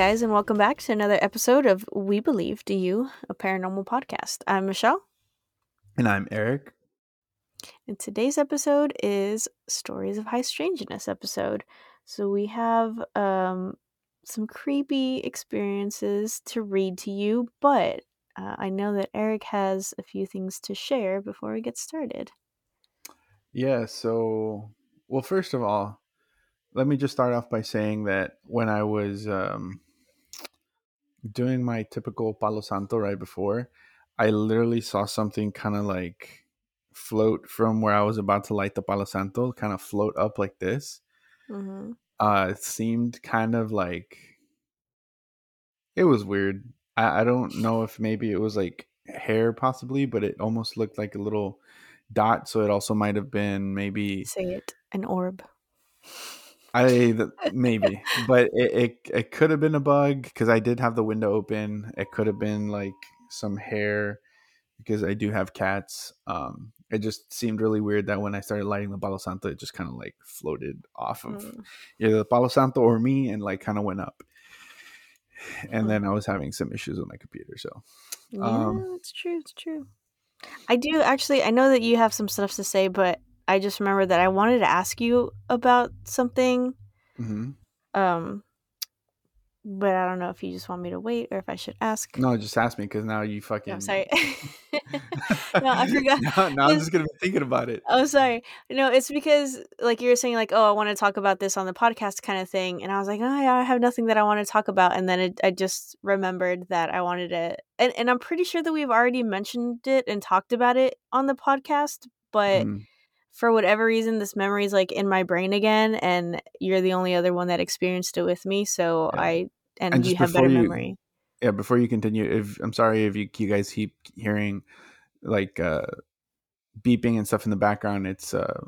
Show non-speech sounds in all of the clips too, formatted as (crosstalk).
Guys, and welcome back to another episode of We Believe Do You, a paranormal podcast. I'm Michelle, And I'm Eric. and today's episode is Stories of High Strangeness episode. So we have um, some creepy experiences to read to you, but uh, I know that Eric has a few things to share before we get started. Yeah, so, well, first of all, let me just start off by saying that when I was um, doing my typical Palo Santo right before, I literally saw something kind of like float from where I was about to light the Palo Santo, kind of float up like this. Mm-hmm. Uh, it seemed kind of like it was weird. I, I don't know if maybe it was like hair, possibly, but it almost looked like a little dot. So it also might have been maybe Say it, an orb. I (laughs) maybe, but it it, it could have been a bug because I did have the window open. It could have been like some hair because I do have cats. Um, it just seemed really weird that when I started lighting the Palo Santo, it just kind of like floated off of Mm. either the Palo Santo or me and like kind of went up. And Hmm. then I was having some issues with my computer, so Yeah, Um, it's true. It's true. I do actually. I know that you have some stuff to say, but I just remember that I wanted to ask you about something. mhm. Um, but I don't know if you just want me to wait or if I should ask. no, just ask me because now you fucking. No, I'm sorry. (laughs) (laughs) no, I forgot. (laughs) now, now I'm just gonna be thinking about it. Oh, sorry. No, it's because like you were saying, like, oh, I want to talk about this on the podcast, kind of thing, and I was like, oh, yeah, I have nothing that I want to talk about, and then it, I just remembered that I wanted to, and and I'm pretty sure that we've already mentioned it and talked about it on the podcast, but Mhm. For whatever reason, this memory is like in my brain again, and you're the only other one that experienced it with me, so Yeah. I and, And you have better you- memory. yeah before you continue if i'm sorry if you, you guys keep hearing like uh beeping and stuff in the background it's uh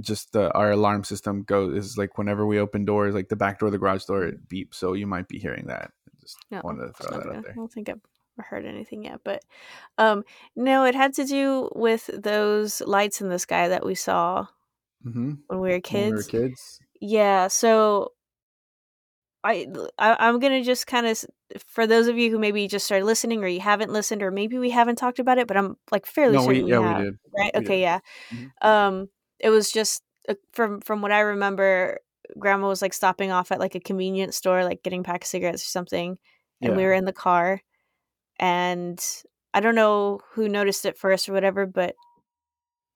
just the our alarm system goes is like whenever we open doors like the back door the garage door it beeps so you might be hearing that just No, wanted to throw that gonna- out there I don't think heard anything yet, but um, no, it had to do with those lights in the sky that we saw mm-hmm. when we were when we were kids. kids Yeah, so I, I I'm gonna just kind of for those of you who maybe just started listening or you haven't listened or maybe we haven't talked about it, but I'm like fairly no we certain yeah have, we did right? we okay, did. yeah. Mhm. Um, it was just uh, from from what I remember, Grandma was like stopping off at like a convenience store, like getting pack of cigarettes or something, and we were in the car, and I don't know who noticed it first or whatever, but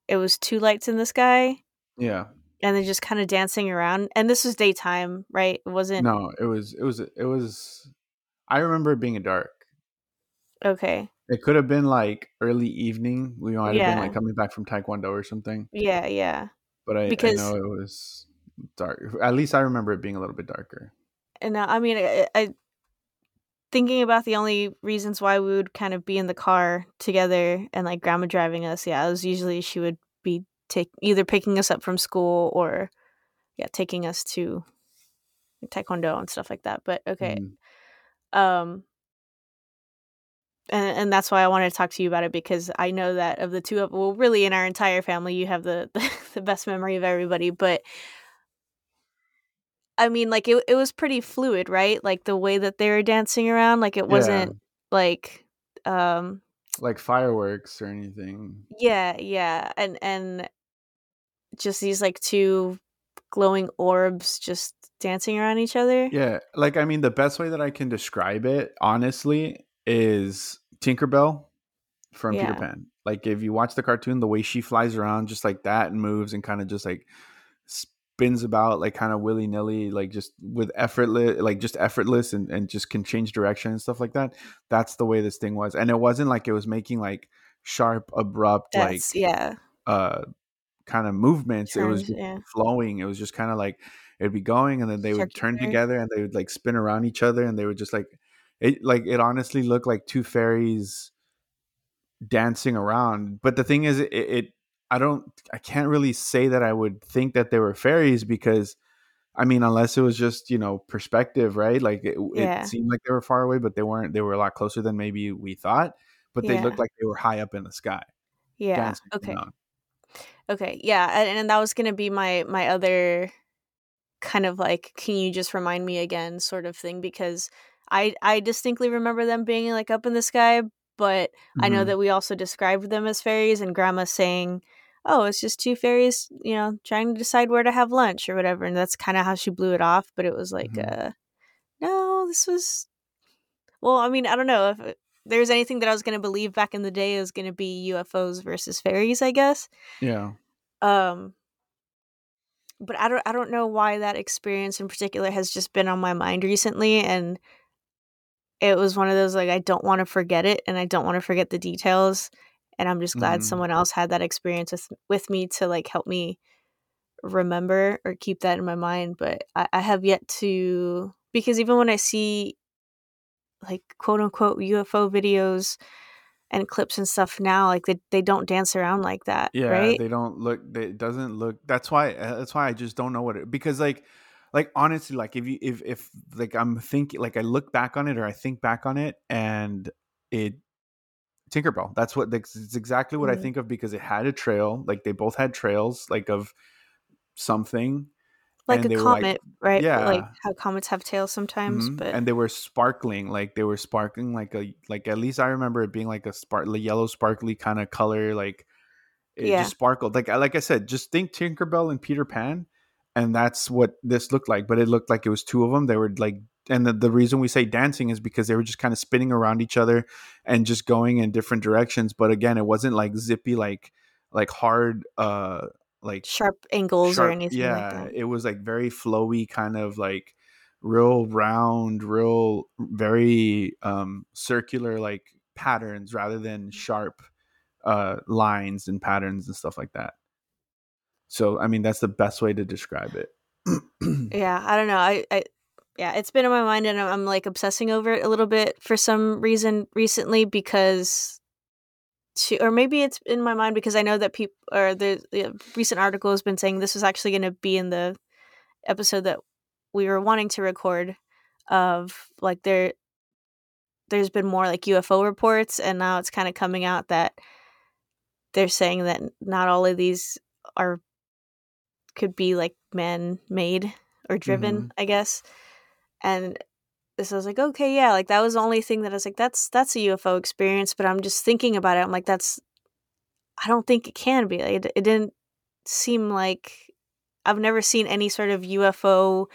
it was two lights in the sky, yeah and then just kind of dancing around. And this was daytime, right? It wasn't no it was it was it was i remember it being a dark okay. it could have been like early evening we might have been like coming back from taekwondo or something Yeah, yeah. but I, Because- I know it was dark. At least I remember it being a little bit darker. And I mean, I, I thinking about the only reasons why we would kind of be in the car together and like grandma driving us. Yeah, it was usually she would be take either picking us up from school or yeah, taking us to taekwondo and stuff like that. But okay, Mm, um, and and that's why I wanted to talk to you about it because I know that of the two of well, really in our entire family, you have the (laughs) the, best memory of everybody, but. I mean, like it, it was pretty fluid, right? Like the way that they were dancing around, like it wasn't like, um, like fireworks or anything. yeah, yeah, and and just these like two glowing orbs just dancing around each other. Yeah, like I mean, the best way that I can describe it, honestly, is Tinkerbell from Yeah. Peter Pan. Like if you watch the cartoon, the way she flies around just like that and moves and kind of just like spins about like kind of willy nilly, like just with effortless, like just effortless and, and just can change direction and stuff like that. That's the way this thing was, and it wasn't like it was making like sharp, abrupt, That's like yeah, uh kind of movements. it was yeah. flowing. It was just kind of like it'd be going and then they would turn together and they would like spin around each other and they would just like it like it honestly looked like two fairies dancing around. But the thing is it, it I don't I can't really say that I would think that they were fairies because I mean unless it was just, you know, perspective, right? Like it, Yeah. it seemed like they were far away, but they weren't. They were a lot closer than maybe we thought. But they Yeah. looked like they were high up in the sky. yeah. Okay, okay, yeah, and, and that was gonna be my my other kind of like can you just remind me again sort of thing because I I distinctly remember them being like up in the sky, but mm-hmm. I know mm-hmm. that we also described them as fairies and grandma saying, "Oh, it's just two fairies, you know, trying to decide where to have lunch or whatever." And that's kind of how she blew it off, but it was like mm-hmm. uh no, this was well, I mean, I don't know if there's anything that I was going to believe back in the day, was going to be UFOs versus fairies, I guess. Yeah. Um but I don't I don't know why that experience in particular has just been on my mind recently and it was one of those like I don't want to forget it and I don't want to forget the details and I'm just glad mm. someone else had that experience with with me to like help me remember or keep that in my mind but I, I have yet to because even when I see like quote unquote UFO videos and clips and stuff now like they, they don't dance around like that yeah right they don't look it doesn't look that's why uh, that's why i just don't know what it because like like honestly like if you if if like i'm thinking like i look back on it or i think back on it and it tinkerbell that's what it's exactly what mm-hmm. i think of because it had a trail like they both had trails like of something like a comet, like, right? Yeah, like how comets have tails sometimes. Mm-hmm. But and they were sparkling, like they were sparkling, like a like at least I remember it being like a sparkly yellow sparkly kind of color, like it yeah. just sparkled. Like like I said, just think Tinkerbell and Peter Pan, and that's what this looked like. But it looked like it was two of them. They were like, and the, the reason we say dancing is because they were just kind of spinning around each other and just going in different directions. But again, it wasn't like zippy, like like hard uh like sharp angles sharp, or anything yeah like it was like very flowy kind of like real round real very um circular like patterns rather than sharp uh lines and patterns and stuff like that so i mean that's the best way to describe it (clears throat) yeah i don't know i i yeah it's been in my mind and I'm, I'm like obsessing over it a little bit for some reason recently because to, or maybe it's in my mind because I know that people or the, the recent article has been saying this was actually going to be in the episode that we were wanting to record of like there there's been more like UFO reports and now it's kind of coming out that they're saying that not all of these are could be like man made or driven, mm-hmm. I guess. And so I was like, okay, yeah, like that was the only thing that I was like, that's that's a UFO experience. But I'm just thinking about it. I'm like, that's I don't think it can be. Like, it, it didn't seem like I've never seen any sort of UFO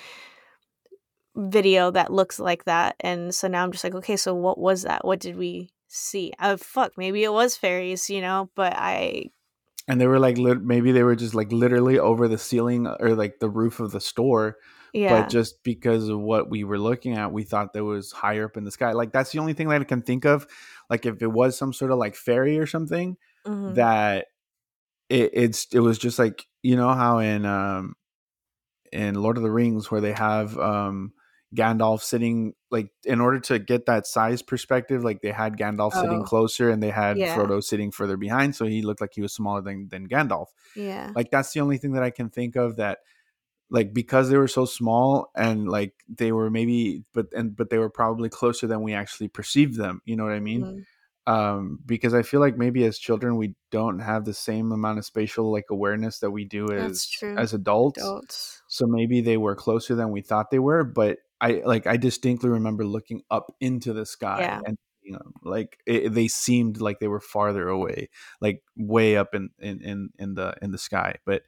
video that looks like that. And so now I'm just like, okay, so what was that? What did we see? Oh fuck, maybe it was fairies, you know. But I and they were like maybe they were just like literally over the ceiling or like the roof of the store yeah. But just because of what we were looking at, we thought that was higher up in the sky. Like that's the only thing that I can think of. Like if it was some sort of like fairy or something, mm-hmm. that it, it's it was just like you know how in um in Lord of the Rings where they have um Gandalf sitting like in order to get that size perspective, like they had Gandalf oh. sitting closer and they had yeah. Frodo sitting further behind, so he looked like he was smaller than than Gandalf. Yeah, like that's the only thing that I can think of that like because they were so small and like they were maybe but and but they were probably closer than we actually perceived them you know what i mean mm-hmm. um because i feel like maybe as children we don't have the same amount of spatial like awareness that we do as as adults. adults so maybe they were closer than we thought they were but i like i distinctly remember looking up into the sky yeah. and you know like it, they seemed like they were farther away like way up in in in, in the in the sky but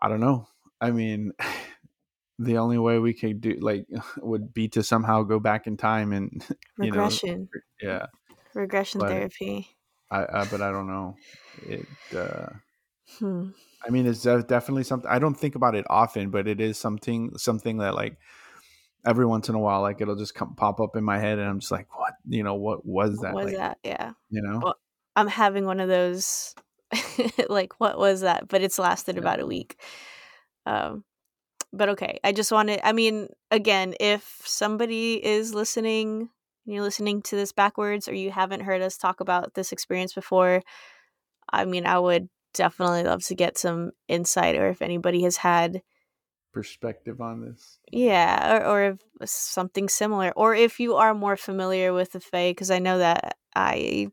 i don't know I mean, (sighs) the only way we could do like (laughs) would be to somehow go back in time and (laughs) regression. Know, yeah, regression but therapy. I, I, but I don't know. It. Uh, hmm. I mean, it's definitely something. I don't think about it often, but it is something something that like every once in a while, like it'll just come pop up in my head, and I'm just like, what? You know, what was that? What was like, that? Yeah. You know, well, I'm having one of those. (laughs) like, what was that? But it's lasted yeah. about a week. Um, but okay, I just wanted, I mean, again, if somebody is listening, you're listening to this backwards, or you haven't heard us talk about this experience before, I mean, I would definitely love to get some insight, or if anybody has had perspective on this. Yeah, or, or if something similar, or if you are more familiar with the Fae, because I know that I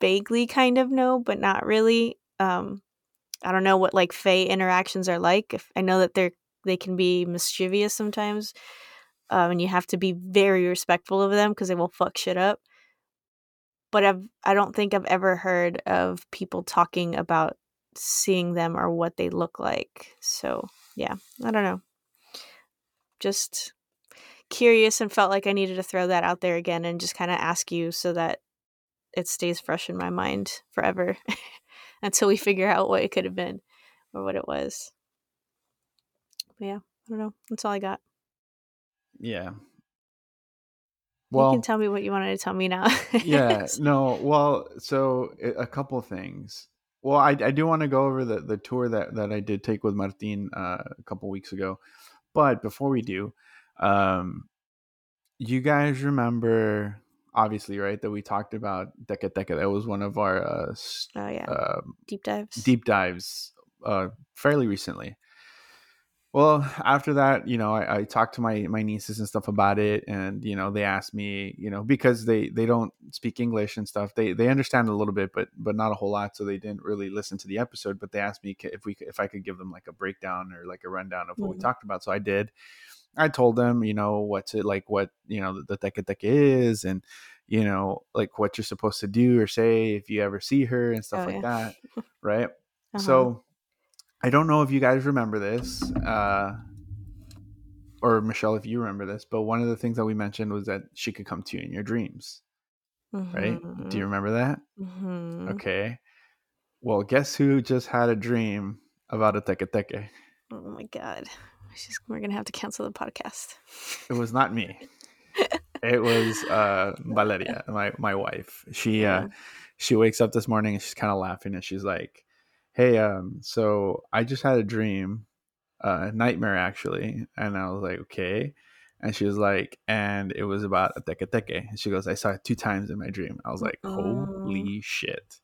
vaguely kind of know, but not really. Um, I don't know what like Fae interactions are like. If I know that they're they can be mischievous sometimes, um, and you have to be very respectful of them because they will fuck shit up. But I've I don't think I've ever heard of people talking about seeing them or what they look like. So yeah, I don't know. Just curious and felt like I needed to throw that out there again and just kind of ask you so that it stays fresh in my mind forever (laughs) until we figure out what it could have been or what it was. But yeah, I don't know. That's all I got. Yeah. Well, you can tell me what you wanted to tell me now. yeah. (laughs) No. Well, so a couple things. Well, I, I do want to go over the, the tour that, that I did take with Martin uh, a couple weeks ago. But before we do, um, you guys remember, obviously, right, that we talked about Teke Teke. That was one of our uh, oh, yeah. Uh, deep dives. Deep dives uh, fairly recently. Well, after that, you know, I, I, talked to my my nieces and stuff about it, and you know, they asked me, you know, because they they don't speak English and stuff. They they understand a little bit, but but not a whole lot, so they didn't really listen to the episode. But they asked me if we if I could give them like a breakdown or like a rundown of what mm-hmm. we talked about. So I did. I told them, you know, what's it like, what you know, the teke teke is, and you know, like what you're supposed to do or say if you ever see her and stuff oh, like yeah. that, (laughs) right? Uh-huh. So I don't know if you guys remember this, uh, or Michelle, if you remember this, but one of the things that we mentioned was that she could come to you in your dreams. Mm-hmm. Right? Do you mm-hmm. remember that? Mm-hmm. Okay. Well, guess who just had a dream about a teke teke? Oh my god. She's, we're gonna have to cancel the podcast. It was not me. (laughs) it was uh, Valeria, my my wife. She uh, she wakes up this morning and she's kind of laughing and she's like, hey, um, so I just had a dream, a uh, nightmare actually, and I was like, okay. And she was like, and it was about a teke teke. And she goes, I saw it two times in my dream. I was like, holy shit.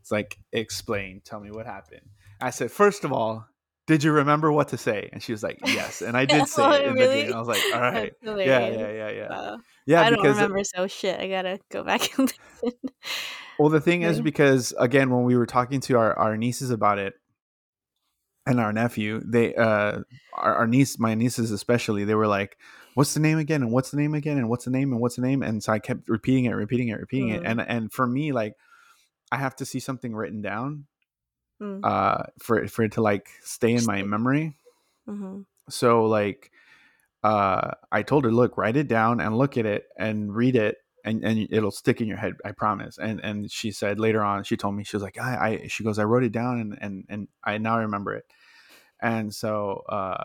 It's like, explain, tell me what happened. I said, first of all, did you remember what to say? And she was like, yes. And I did (laughs) say oh, it in really? the dream. I was like, all right. Yeah, yeah, yeah, yeah. Wow. Yeah, I don't remember, so shit. I gotta go (laughs) back and listen. Well, the thing is, because again, when we were talking to our, our nieces about it, and our nephew, they uh our, our, niece, my nieces especially, they were like, "What's the name again? And what's the name again? And what's the name? And what's the name?" And so I kept repeating it, repeating it, repeating mm. it, and and for me, like, I have to see something written down, mm. uh, for for it to like stay in my memory. Mm-hmm. So like, uh, I told her, "Look, write it down and look at it and read it and and it'll stick in your head i promise and and she said later on she told me she was like i, I she goes i wrote it down and and and i now remember it and so uh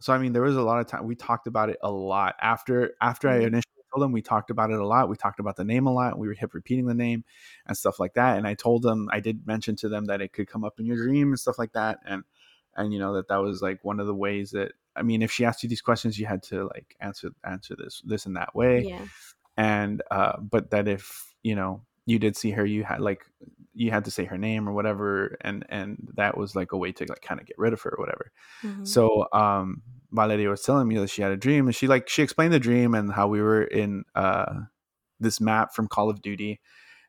so i mean there was a lot of time we talked about it a lot after after i mm-hmm. initially them we talked about it a lot we talked about the name a lot we were kept repeating the name and stuff like that and i told them i did mention to them that it could come up in your dream and stuff like that and and you know that that was like one of the ways that i mean if she asked you these questions you had to like answer answer this this and that way yeah and uh but that if you know you did see her you had like you had to say her name or whatever and and that was like a way to like kind of get rid of her or whatever mm-hmm. so um valeria was telling me that she had a dream and she like she explained the dream and how we were in uh this map from call of duty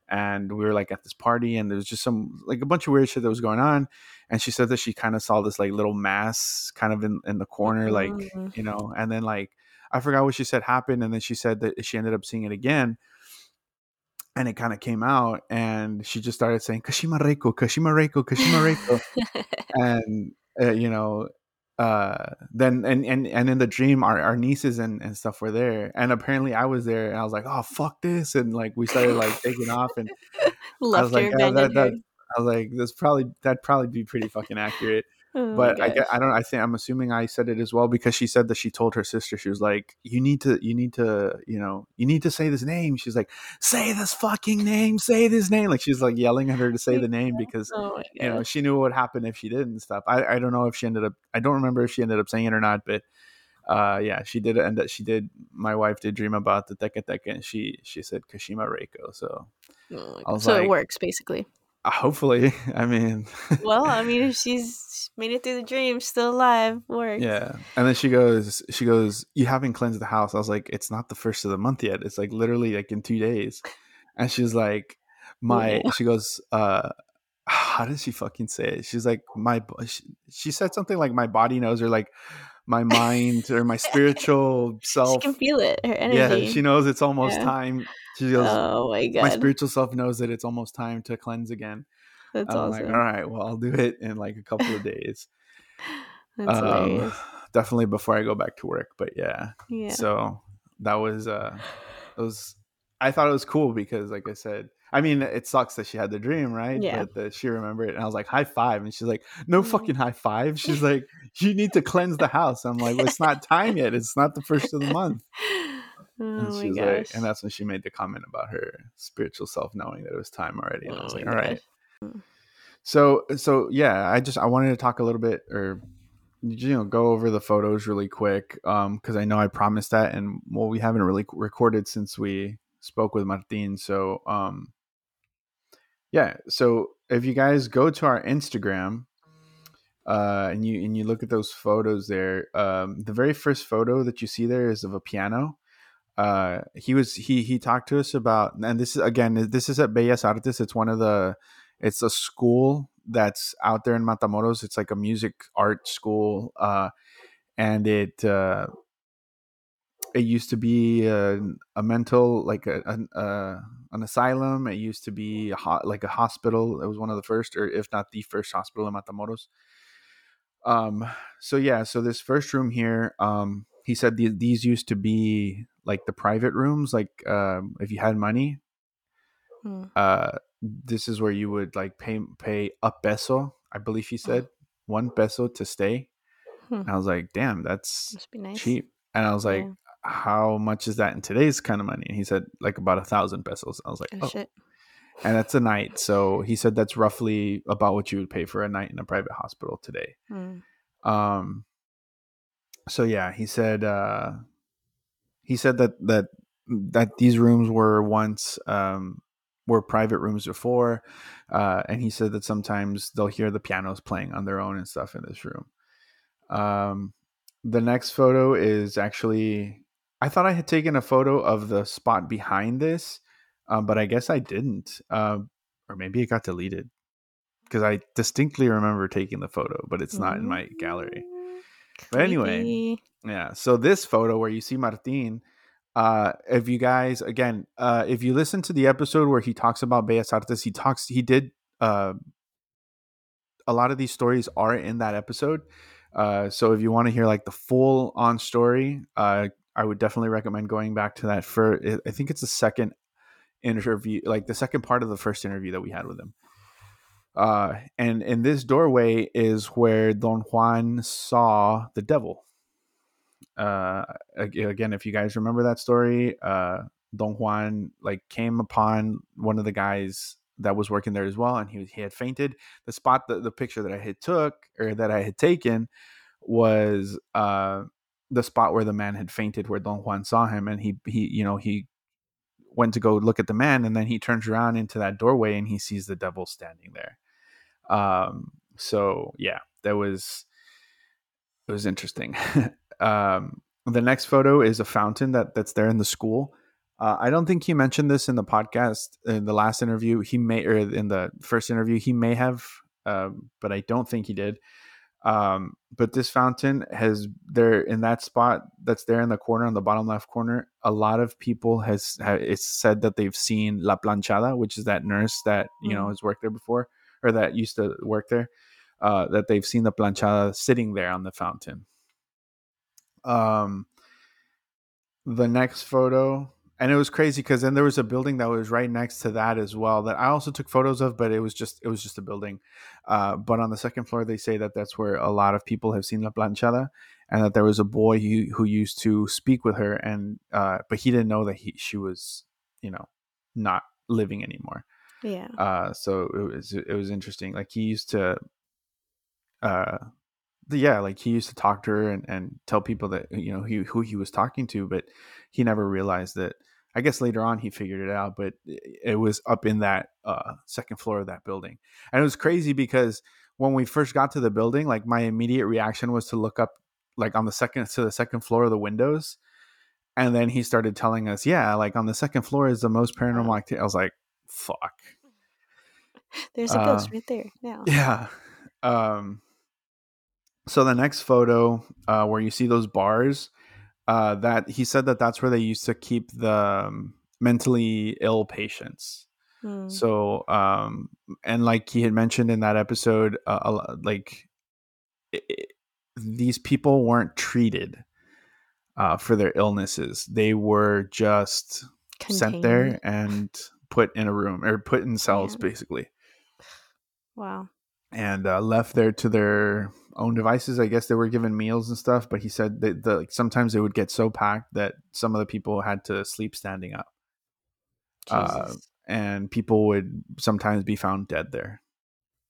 and we were like at this party and there was just some like a bunch of weird shit that was going on and she said that she kind of saw this like little mass kind of in in the corner mm-hmm. like you know and then like I forgot what she said happened, and then she said that she ended up seeing it again, and it kind of came out, and she just started saying "Kashima Reiko, Kashima Reiko, Kashima Reiko," (laughs) and uh, you know, uh, then and and and in the dream, our, our nieces and and stuff were there, and apparently I was there, and I was like, "Oh fuck this," and like we started like (laughs) taking off, and Left I was like, oh, that, that, I was like, "This probably that'd probably be pretty fucking accurate." Oh but I, I don't I think I'm assuming I said it as well because she said that she told her sister she was like you need to you need to you know you need to say this name. She's like say this fucking name say this name. Like she's like yelling at her to say the name because oh you know she knew what would happen if she didn't stuff. I, I don't know if she ended up I don't remember if she ended up saying it or not but uh yeah she did and that she did my wife did dream about the teke teke and she she said Kashima Reiko so oh so like, it works basically hopefully (laughs) i mean well i mean if (laughs) she's made it through the dream still alive works. Yeah and then she goes she goes you haven't cleansed the house. I was like it's not the first of the month yet. It's like literally like in two days. And she's like my yeah. she goes uh (sighs) how does she fucking say it? She's like my she, she said something like my body knows or like my mind or my (laughs) spiritual self. She can feel it. Her Yeah, she knows it's almost Yeah. time. She goes, oh my god. my spiritual self knows that it's almost time to cleanse again. That's I'm awesome. like, all right, well, I'll do it in like a couple of days. (laughs) That's Um, hilarious. definitely before I go back to work. But yeah, Yeah. so that was uh it was I thought it was cool because like I said I mean it sucks that she had the dream, right? Yeah. But that she remembered it and I was like high five and she's like, No Mhm. fucking high five. She's (laughs) like, You need to cleanse the house. I'm like, well, it's not time yet. It's not the first of the month. oh And my gosh. like and that's when she made the comment about her spiritual self knowing that it was time already. And I was Oh like, All right. gosh. Mm. So so yeah, I just I wanted to talk a little bit or you know go over the photos really quick um because I know I promised that and well we haven't really recorded since we spoke with Martin. So um yeah, so if you guys go to our Instagram uh and you and you look at those photos there, um the very first photo that you see there is of a piano. Uh he was he he talked to us about and this is again this is at Bellas Artes. It's one of the it's a school that's out there in Matamoros. It's like a music art school, uh, and it uh, it used to be a, a mental like a, an uh, an asylum. It used to be a ho- like a hospital. It was one of the first, or if not the first hospital in Matamoros. Um. So yeah. So this first room here, um, he said these, these used to be like the private rooms. Like um, if you had money, Hmm. uh this is where you would like pay pay a peso i believe he said one peso to stay Hmm. and i was like damn that's nice. cheap and i was like Yeah. How much is that in today's kind of money? And he said like about a thousand pesos. I was like Oh, oh. shit. and that's a night. So he said that's roughly about what you would pay for a night in a private hospital today. Hmm. um so yeah he said uh he said that that that these rooms were once um were private rooms before uh and he said that sometimes they'll hear the pianos playing on their own and stuff in this room. Um the next photo is actually i thought i had taken a photo of the spot behind this um, but i guess i didn't um or maybe it got deleted because i distinctly remember taking the photo but it's not in my gallery Mm, But anyway, yeah. So this photo where you see Martin, uh, if you guys again, uh, if you listen to the episode where he talks about Bellas Artes, he talks, he did, uh, a lot of these stories are in that episode. Uh, so if you want to hear like the full on story, uh, I would definitely recommend going back to that. For I think it's the second interview, like the second part of the first interview that we had with him. Uh, and in this doorway is where Don Juan saw the devil uh again if you guys remember that story uh don juan like came upon one of the guys that was working there as well and he, he had fainted the spot the, the picture that i had took or that i had taken was uh the spot where the man had fainted where don juan saw him and he he you know he went to go look at the man and then he turns around into that doorway and he sees the devil standing there. Um so yeah that was it was interesting. (laughs) Um the next photo is a fountain that that's there in the school. Uh, i don't think he mentioned this in the podcast in the last interview. He may or in the first interview he may have um, but i don't think he did um, but this fountain has there in that spot that's there in the corner on the bottom left corner a lot of people has ha, it's said that they've seen la planchada which is that nurse that you know Mm. has worked there before or that used to work there uh, that they've seen the planchada sitting there on the fountain um the next photo and it was crazy because then there was a building that was right next to that as well that i also took photos of but it was just it was just a building. Uh, but on the second floor they say that that's where a lot of people have seen la planchada and that there was a boy who, who used to speak with her and uh, but he didn't know that he she was you know not living anymore. Yeah. uh so it was it was interesting. Like he used to uh yeah like he used to talk to her and, and tell people that you know he who he was talking to but he never realized it. i guess later on he figured it out but it, was up in that uh second floor of that building and it was crazy because when we first got to the building like my immediate reaction was to look up like on the second to the second floor of the windows and then he started telling us yeah like on the second floor is the most paranormal activity i was like fuck (laughs) There's a ghost uh, right there now. yeah um So the next photo, uh, where you see those bars, uh, that he said that that's where they used to keep the um, mentally ill patients. Hmm. So, um, and like he had mentioned in that episode, uh, like i i these people weren't treated uh, for their illnesses; they were just sent there and put in a room or put in cells, Man. basically, Wow. and uh, left there to their own devices. I guess they were given meals and stuff, but he said that the, like, sometimes they would get so packed that some of the people had to sleep standing up, Uh, and people would sometimes be found dead there.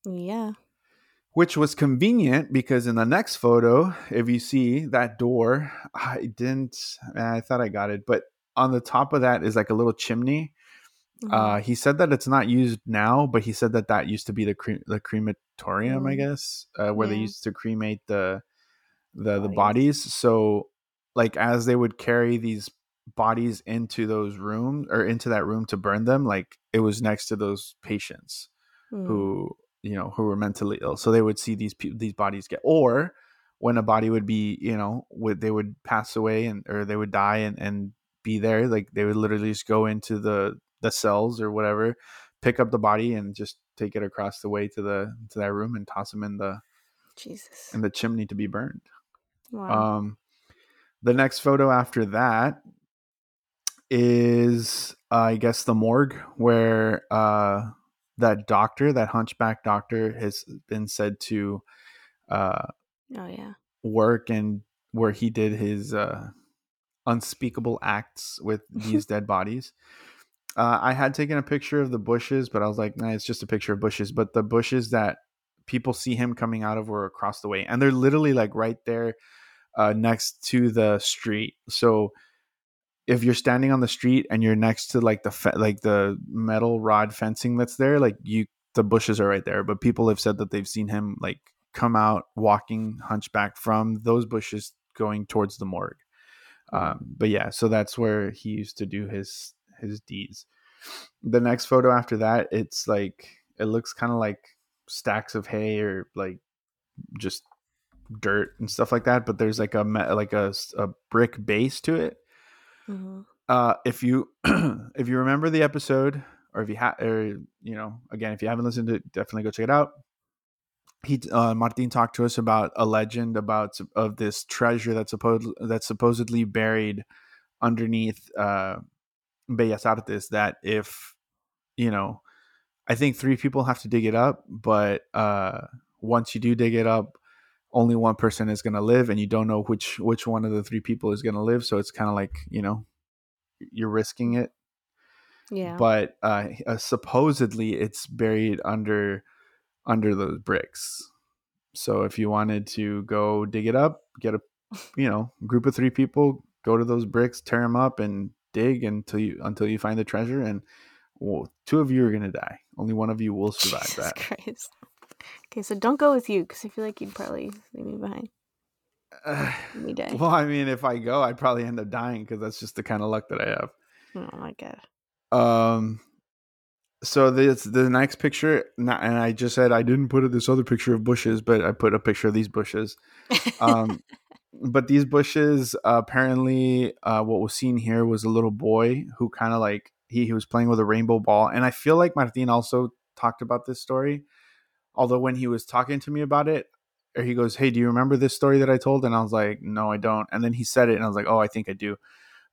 yeah. which was convenient because in the next photo, if you see that door, I didn't, I thought I got it, but on the top of that is like a little chimney. Mhm. Uh, he said that it's not used now, but he said that that used to be the cre- the crematorium, I Mm. guess, uh, where they used to cremate the the the Bodies. bodies. So, like as they would carry these bodies into those rooms or into that room to burn them, like it was next to those patients Hmm. who you know who were mentally ill so they would see these pe- these bodies get or when a body would be you know would they would pass away and or they would die and and be there like they would literally just go into the the cells or whatever pick up the body and just take it across the way to the to that room and toss them in the Jesus. in the chimney to be burned Wow. um the next photo after that is uh, i guess the morgue where uh that doctor that hunchback doctor has been said to uh oh yeah. work and where he did his uh unspeakable acts with (laughs) these dead bodies uh, i had taken a picture of the bushes but i was like nah, it's just a picture of bushes. But the bushes that people see him coming out of were across the way and they're literally like right there uh, next to the street. So if you're standing on the street and you're next to like the fe- like the metal rod fencing that's there like you the bushes are right there. But people have said that they've seen him like come out walking hunchback from those bushes going towards the morgue. Um, but yeah so that's where he used to do his his deeds the next photo after that it's like it looks kind of like stacks of hay or like just dirt and stuff like that but there's like a like a, a brick base to it. Hmm uh if you (clears throat) if you remember the episode or if you have or you know again if you haven't listened to it definitely go check it out. He uh martin talked to us about a legend about of this treasure that's supposed that's supposedly buried underneath uh bellas artes that if you know i think three people have to dig it up but uh once you do dig it up only one person is going to live and you don't know which which one of the three people is going to live so it's kind of like you know you're risking it Yeah. but uh, uh supposedly it's buried under under those bricks so if you wanted to go dig it up get a you know group of three people go to those bricks tear them up and dig until you until you find the treasure and well, two of you are gonna die only one of you will survive Jesus that Christ. Okay, so don't go with you because I feel like you'd probably leave me behind. Uh, (sighs) me die. well i mean if i go i'd probably end up dying because that's just the kind of luck that i have Oh my god. Um. So this the next picture, n- and I just said I didn't put this other picture of bushes, but I put a picture of these bushes. (laughs) Um, but these bushes, uh, apparently, uh, what was seen here was a little boy who kind of like he, he was playing with a rainbow ball, and I feel like Martin also talked about this story. Although when he was talking to me about it, or he goes, "Hey, do you remember this story that I told?" And I was like, "No, I don't." And then he said it, and I was like, "Oh, I think I do."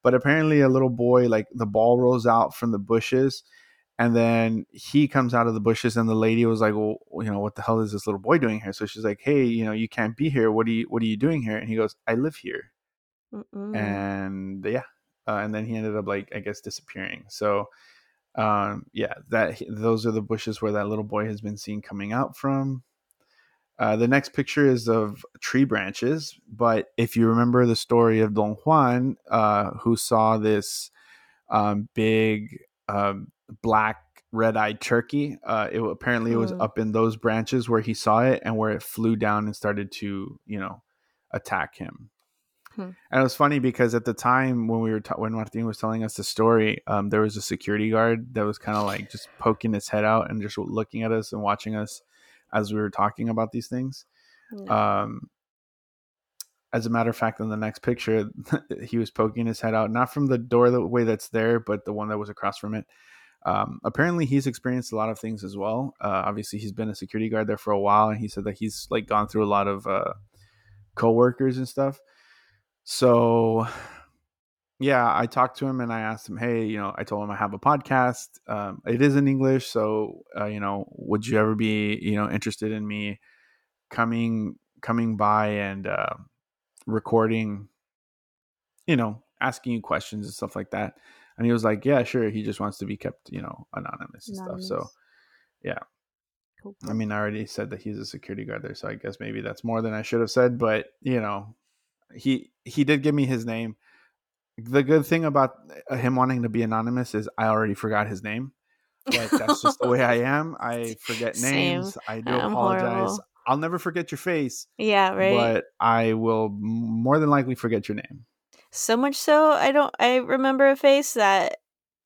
But apparently, a little boy, like the ball rolls out from the bushes, and then he comes out of the bushes, and the lady was like, "Well, you know, what the hell is this little boy doing here?" So she's like, "Hey, you know, you can't be here. What are you What are you doing here?" And he goes, "I live here." Mm-mm. And yeah, uh, and then he ended up like I guess disappearing. So um yeah that those are the bushes where that little boy has been seen coming out from uh, the next picture is of tree branches but if you remember the story of don juan uh, who saw this um, big um, black red-eyed turkey uh, it apparently it was Hmm. up in those branches where he saw it and where it flew down and started to you know attack him Hmm. and it was funny because at the time when we were ta- when Martin was telling us the story, um, there was a security guard that was kind of like just poking his head out and just looking at us and watching us as we were talking about these things. No. Um, as a matter of fact, in the next picture, (laughs) he was poking his head out, not from the doorway that's there, but the one that was across from it. Um, apparently, he's experienced a lot of things as well. Uh, obviously, he's been a security guard there for a while, and he said that he's like gone through a lot of uh, coworkers and stuff. So, yeah, I talked to him and I asked him, hey, you know, I told him I have a podcast. Um, it is in English, so uh, you know, would you ever be, you know, interested in me coming coming by and uh, recording, you know, asking you questions and stuff like that? And he was like, yeah, sure. He just wants to be kept, you know, anonymous and stuff. So, yeah. Cool. I mean, I already said that he's a security guard there, so I guess maybe that's more than I should have said. But you know, he he did give me his name. The good thing about uh, him wanting to be anonymous is I already forgot his name. Like that's just the way I (laughs) am. I forget names. Same. I do I'm apologize. Horrible. I'll never forget your face. Yeah, right. But I will more than likely forget your name. So much so, I don't. I remember a face that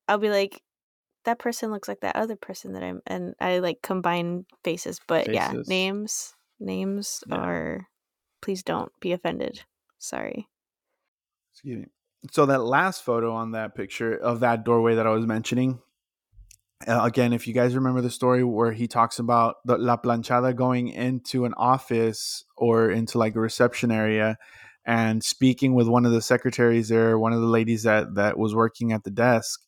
I'll be like, that person looks like that other person that I'm, and I like combine faces. But faces. yeah, names, names yeah. are. Please don't be offended. Sorry. Excuse me. So that last photo on that picture of that doorway that I was mentioning, uh, again, if you guys remember the story where he talks about the La Planchada going into an office or into like a reception area and speaking with one of the secretaries there, one of the ladies that that was working at the desk,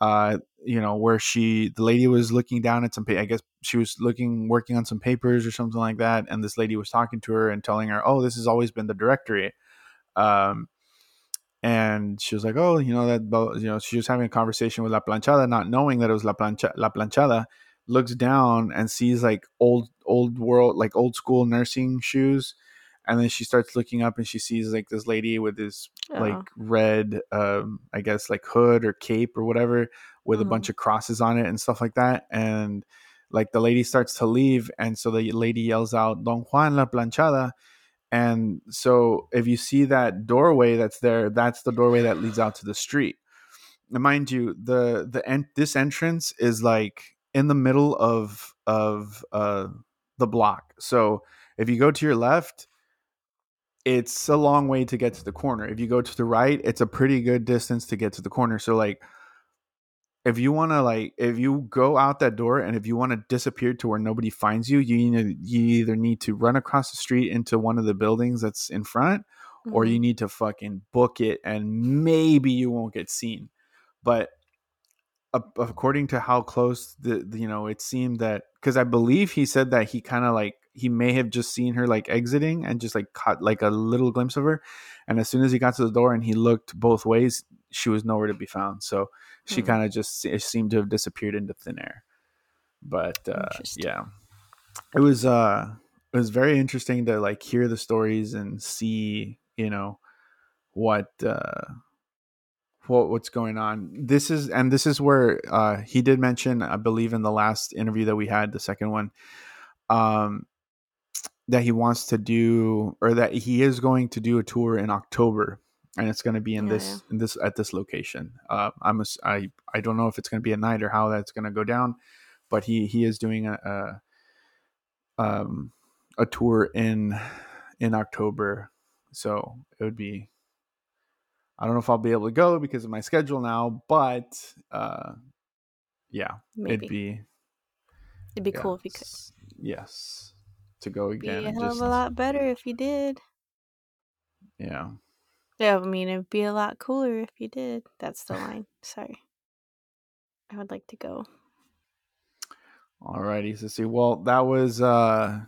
uh, you know, where she the lady was looking down at some I guess she was looking working on some papers or something like that, and this lady was talking to her and telling her, "Oh, this has always been the directory." Um, and she was like, "Oh, you know that you know she was having a conversation with La Planchada, not knowing that it was La Plancha La Planchada." Looks down and sees like old old world like old school nursing shoes and then she starts looking up and she sees like this lady with this oh. like red um i guess like hood or cape or whatever with mm-hmm. a bunch of crosses on it and stuff like that and like the lady starts to leave and so the lady yells out don juan la planchada and so if you see that doorway that's there that's the doorway that leads out to the street and mind you the the this entrance is like in the middle of of uh the block so if you go to your left it's a long way to get to the corner. If you go to the right, it's a pretty good distance to get to the corner. So like if you want to like if you go out that door and if you want to disappear to where nobody finds you, you need you either need to run across the street into one of the buildings that's in front mm-hmm. or you mm-hmm. need to fucking book it and maybe you won't get seen. But according to how close the, the you know it seemed that because I believe he said that he kind of like he may have just seen her like exiting and just like caught like a little glimpse of her and as soon as he got to the door and he looked both ways she was nowhere to be found. So she hmm. kind of just seemed to have disappeared into thin air. But uh yeah. It was uh it was very interesting to like hear the stories and see you know what uh what what's going on. This is and this is where uh he did mention i believe in the last interview that we had the second one um that he wants to do or that he is going to do a tour in October and it's going to be in yeah, this yeah. in this at this location. Uh, I'm a, I I don't know if it's going to be a night or how that's going to go down, but he he is doing a, a um a tour in in October, so it would be. I don't know if I'll be able to go because of my schedule now, but uh, yeah, Maybe. it'd be. It'd be cool if you could. Yes to go again. Be a hell of a lot better if you did. Yeah. Yeah, I mean, it'd be a lot cooler if you did. That's the line. Sorry. I would like to go. Alrighty, so see. Well, that was uh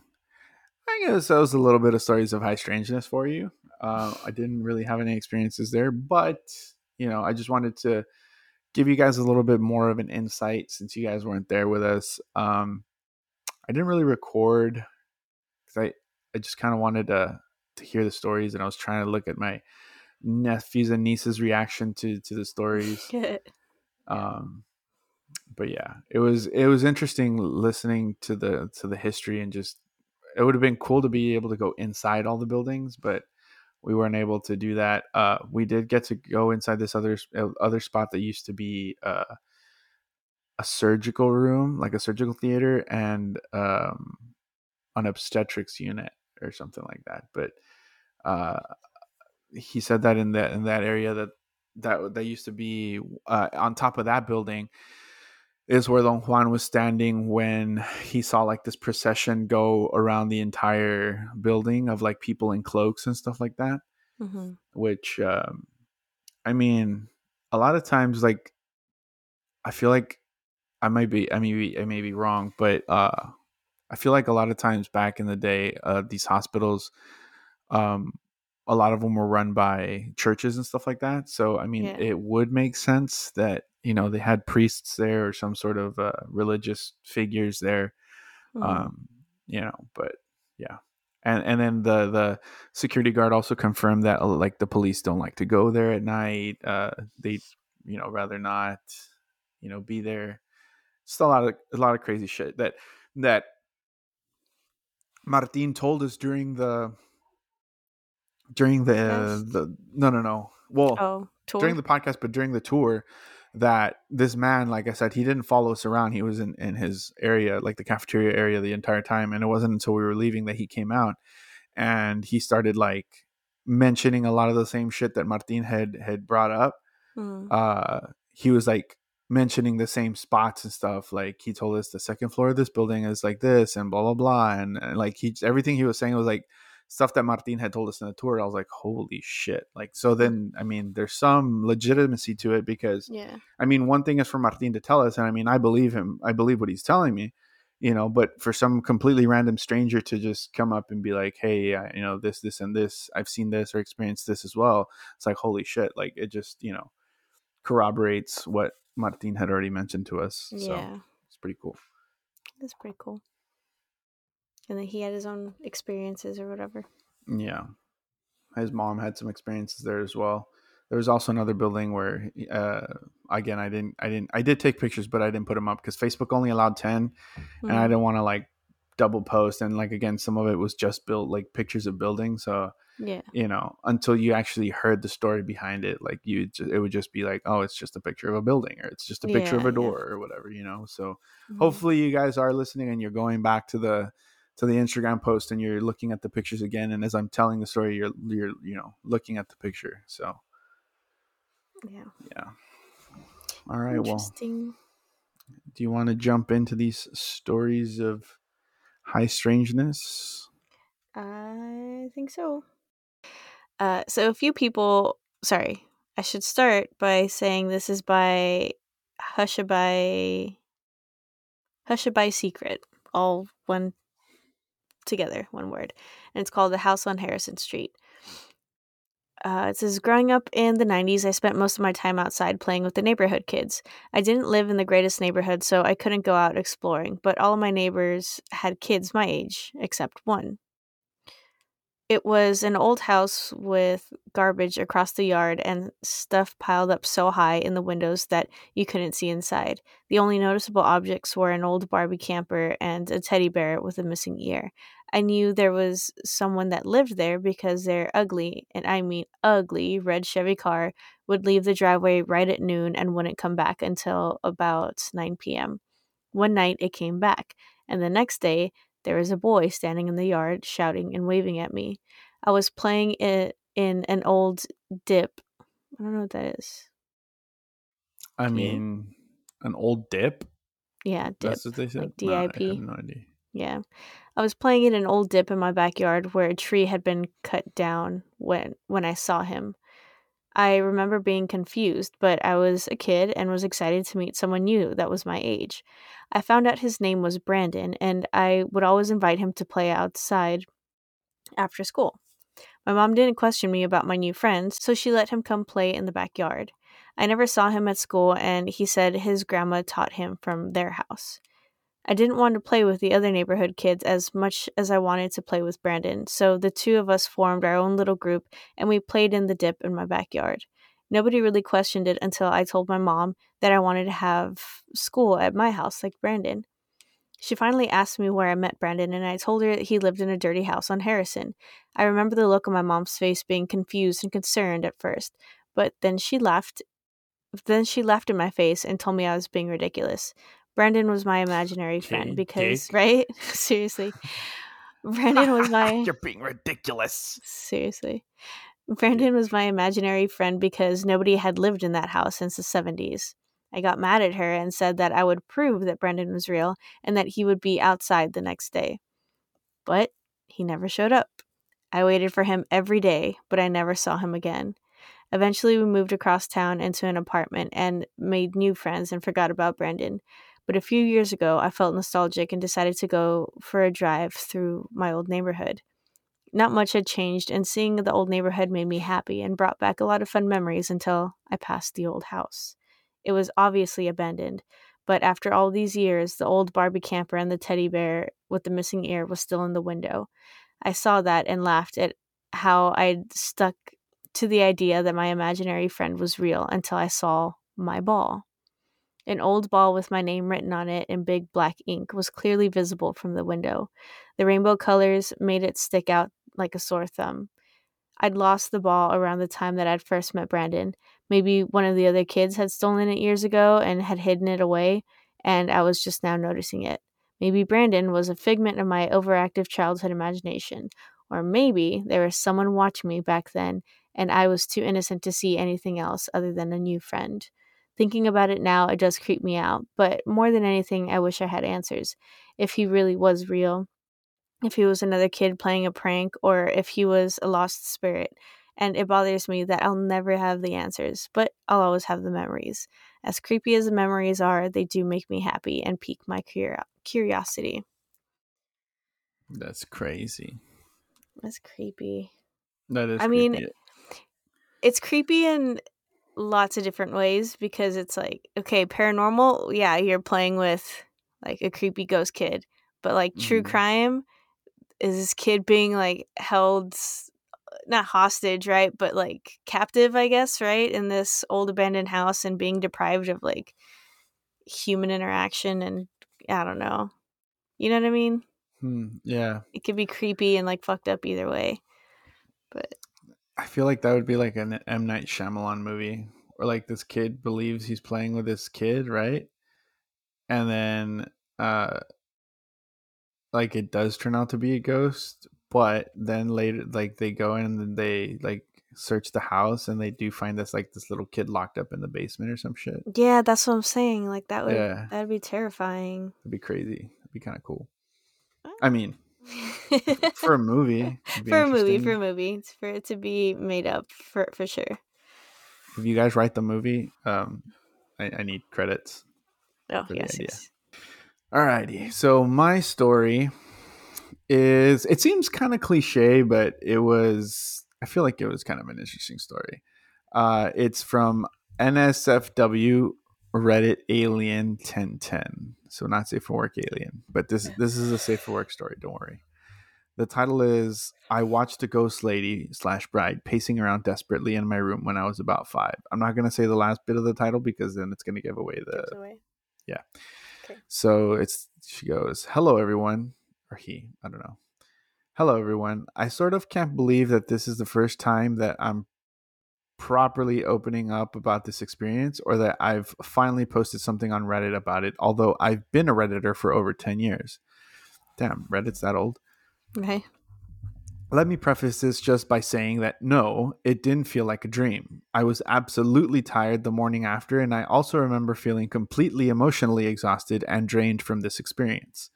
I guess that was a little bit of stories of high strangeness for you. Uh, I didn't really have any experiences there, but you know, I just wanted to give you guys a little bit more of an insight since you guys weren't there with us. Um, I didn't really record because I I just kind of wanted to to hear the stories, and I was trying to look at my nephews and nieces' reaction to to the stories. (laughs) um, but yeah, it was it was interesting listening to the to the history and just it would have been cool to be able to go inside all the buildings, but we weren't able to do that. Uh, we did get to go inside this other uh, other spot that used to be uh, a surgical room, like a surgical theater, and um, an obstetrics unit or something like that. But uh, he said that in that in that area that that that used to be uh, on top of that building is where Don Juan was standing when he saw like this procession go around the entire building of like people in cloaks and stuff like that. Mm-hmm. Which, um, I mean, a lot of times, like, I feel like I might be, I may be, I may be wrong, but uh, I feel like a lot of times back in the day, uh, these hospitals, um, a lot of them were run by churches and stuff like that. So, I mean, Yeah. it would make sense that you know they had priests there or some sort of uh, religious figures there Mhm. um you know but yeah and and then the the security guard also confirmed that uh, like the police don't like to go there at night uh they you know rather not you know be there just a lot of a lot of crazy shit that that martin told us during the during the Podcast? the no no no well oh, during the podcast, but during the tour, that this man, like I said, he didn't follow us around. He was in, in his area, like the cafeteria area, the entire time. And it wasn't until we were leaving that he came out and he started like mentioning a lot of the same shit that Martin had had brought up. Mhm. Uh, he was like mentioning the same spots and stuff. Like he told us the second floor of this building is like this and blah blah blah. And, and like he everything he was saying was like stuff that Martin had told us in the tour. I was like, holy shit! Like so then I mean, there's some legitimacy to it because yeah. I mean, one thing is for Martin to tell us, and I mean, I believe him. I believe what he's telling me, you know. But for some completely random stranger to just come up and be like, "Hey, I, you know, this, this, and this. I've seen this or experienced this as well." It's like, holy shit! Like it just, you know, corroborates what Martin had already mentioned to us. So Yeah. it's pretty cool. That's pretty cool. And then he had his own experiences or whatever. Yeah, his mom had some experiences there as well. There was also another building where, uh, again, I didn't, I didn't, I did take pictures, but I didn't put them up because Facebook only allowed ten, and I Mhm. didn't want to like double post. And like again, some of it was just built like pictures of buildings. So Yeah. you know, until you actually heard the story behind it, like you, it would just be like, oh, it's just a picture of a building, or it's just a picture of Yeah, a yeah. door, or whatever, you know. So Mhm. hopefully you guys are listening and you're going back to the to the Instagram post and you're looking at the pictures again. And as I'm telling the story, you're you're you know looking at the picture. So Yeah. yeah. All right. Well, do you want to jump into these stories of high strangeness? I think so. Uh, so a few people. Sorry, I should start by saying this is by Hushaby. Hushaby Secret, all one together, one word, and it's called "The House on Harrison Street." Uh, it says, growing up in the 90s, I spent most of my time outside playing with the neighborhood kids. I didn't live in the greatest neighborhood, so I couldn't go out exploring, but all of my neighbors had kids my age, except one. It was an old house with garbage across the yard and stuff piled up so high in the windows that you couldn't see inside. The only noticeable objects were an old Barbie camper and a teddy bear with a missing ear. I knew there was someone that lived there because their ugly, and I mean ugly, red Chevy car would leave the driveway right at noon and wouldn't come back until about 9 p.m. One night it came back, and the next day there was a boy standing in the yard shouting and waving at me. I was playing it in an old dip. I don't know what that is. I mean, an old dip. Yeah, dip. That's what they said. like No, DIP. no idea. Yeah. I was playing in an old dip in my backyard where a tree had been cut down when when I saw him. I remember being confused, but I was a kid and was excited to meet someone new that was my age. I found out his name was Brandon and I would always invite him to play outside after school. My mom didn't question me about my new friends, so she let him come play in the backyard. I never saw him at school, and he said his grandma taught him from their house. I didn't want to play with the other neighborhood kids as much as I wanted to play with Brandon, so the two of us formed our own little group and we played in the dip in my backyard. Nobody really questioned it until I told my mom that I wanted to have school at my house like Brandon. She finally asked me where I met Brandon, and I told her that he lived in a dirty house on Harrison. I remember the look on my mom's face being confused and concerned at first, but then she laughed. Then she laughed in my face and told me I was being ridiculous. Brandon was my imaginary friend because, dick. right? (laughs) Seriously. Brandon was my (laughs) You're being ridiculous. seriously. Brandon was my imaginary friend because nobody had lived in that house since the 70s. I got mad at her and said that I would prove that Brandon was real and that he would be outside the next day. But he never showed up. I waited for him every day, but I never saw him again. Eventually, we moved across town into an apartment and made new friends and forgot about Brandon. But a few years ago, I felt nostalgic and decided to go for a drive through my old neighborhood. Not much had changed, and seeing the old neighborhood made me happy and brought back a lot of fun memories until I passed the old house. It was obviously abandoned, but after all these years, the old Barbie camper and the teddy bear with the missing ear was still in the window. I saw that and laughed at how I'd stuck to the idea that my imaginary friend was real until I saw my ball. An old ball with my name written on it in big black ink was clearly visible from the window. The rainbow colors made it stick out like a sore thumb. I'd lost the ball around the time that I'd first met Brandon. Maybe one of the other kids had stolen it years ago and had hidden it away, and I was just now noticing it. Maybe Brandon was a figment of my overactive childhood imagination, or maybe there was someone watching me back then and I was too innocent to see anything else other than a new friend. Thinking about it now, it does creep me out, but more than anything, I wish I had answers. If he really was real, if he was another kid playing a prank, or if he was a lost spirit. And it bothers me that I'll never have the answers, but I'll always have the memories. As creepy as the memories are, they do make me happy and pique my curi- curiosity. That's crazy. That's creepy. That is. I creepy. mean, it's creepy in lots of different ways because it's like, okay, paranormal, yeah, you're playing with like a creepy ghost kid, but like true Mhm. crime is this kid being like held not hostage, right? But like captive, I guess, right? In this old abandoned house and being deprived of like human interaction and I don't know. You know what I mean? Hmm, yeah, It could be creepy and like fucked up either way. But I feel like that would be like an M Night Shyamalan movie, where like this kid believes he's playing with this kid, right? And then, uh, like it does turn out to be a ghost, but then later, like they go in and they like search the house and they do find this like this little kid locked up in the basement or some shit. yeah, that's what I'm saying. Like that would Yeah. that'd be terrifying. It'd be crazy. It'd be kind of cool. I mean, (laughs) for a movie, for a movie, for a movie, it's for it to be made up for for sure. if you guys write the movie, um, I, I need credits. Oh yes, yes. Alrighty. So my story is it seems kind of cliche, but it was I feel like it was kind of an interesting story. Uh it's from NSFW Reddit Alien 1010. So not safe for work alien, but this this is a safe for work story, don't worry. The title is I watched a ghost lady slash bride pacing around desperately in my room when I was about five. I'm not gonna say the last bit of the title because then it's gonna give away the Yeah. away. so it's she goes, "Hello everyone," or he, I don't know. Hello everyone. I sort of can't believe that this is the first time that I'm properly opening up about this experience or that I've finally posted something on Reddit about it, although I've been a redditor for over 10 years. Damn, Reddit's that old. Okay. Let me preface this just by saying that no, it didn't feel like a dream. I was absolutely tired the morning after, and I also remember feeling completely emotionally exhausted and drained from this experience.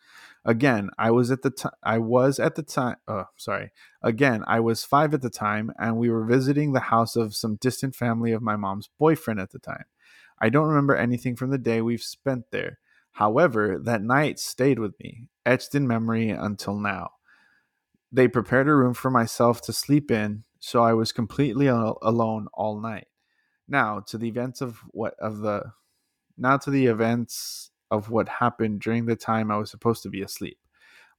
Again, I was at the time. I was at the time. Oh, sorry. Again, I was five at the time, and we were visiting the house of some distant family of my mom's boyfriend at the time. I don't remember anything from the day we've spent there. However, that night stayed with me, etched in memory until now they prepared a room for myself to sleep in so i was completely al- alone all night now to the events of what of the now to the events of what happened during the time i was supposed to be asleep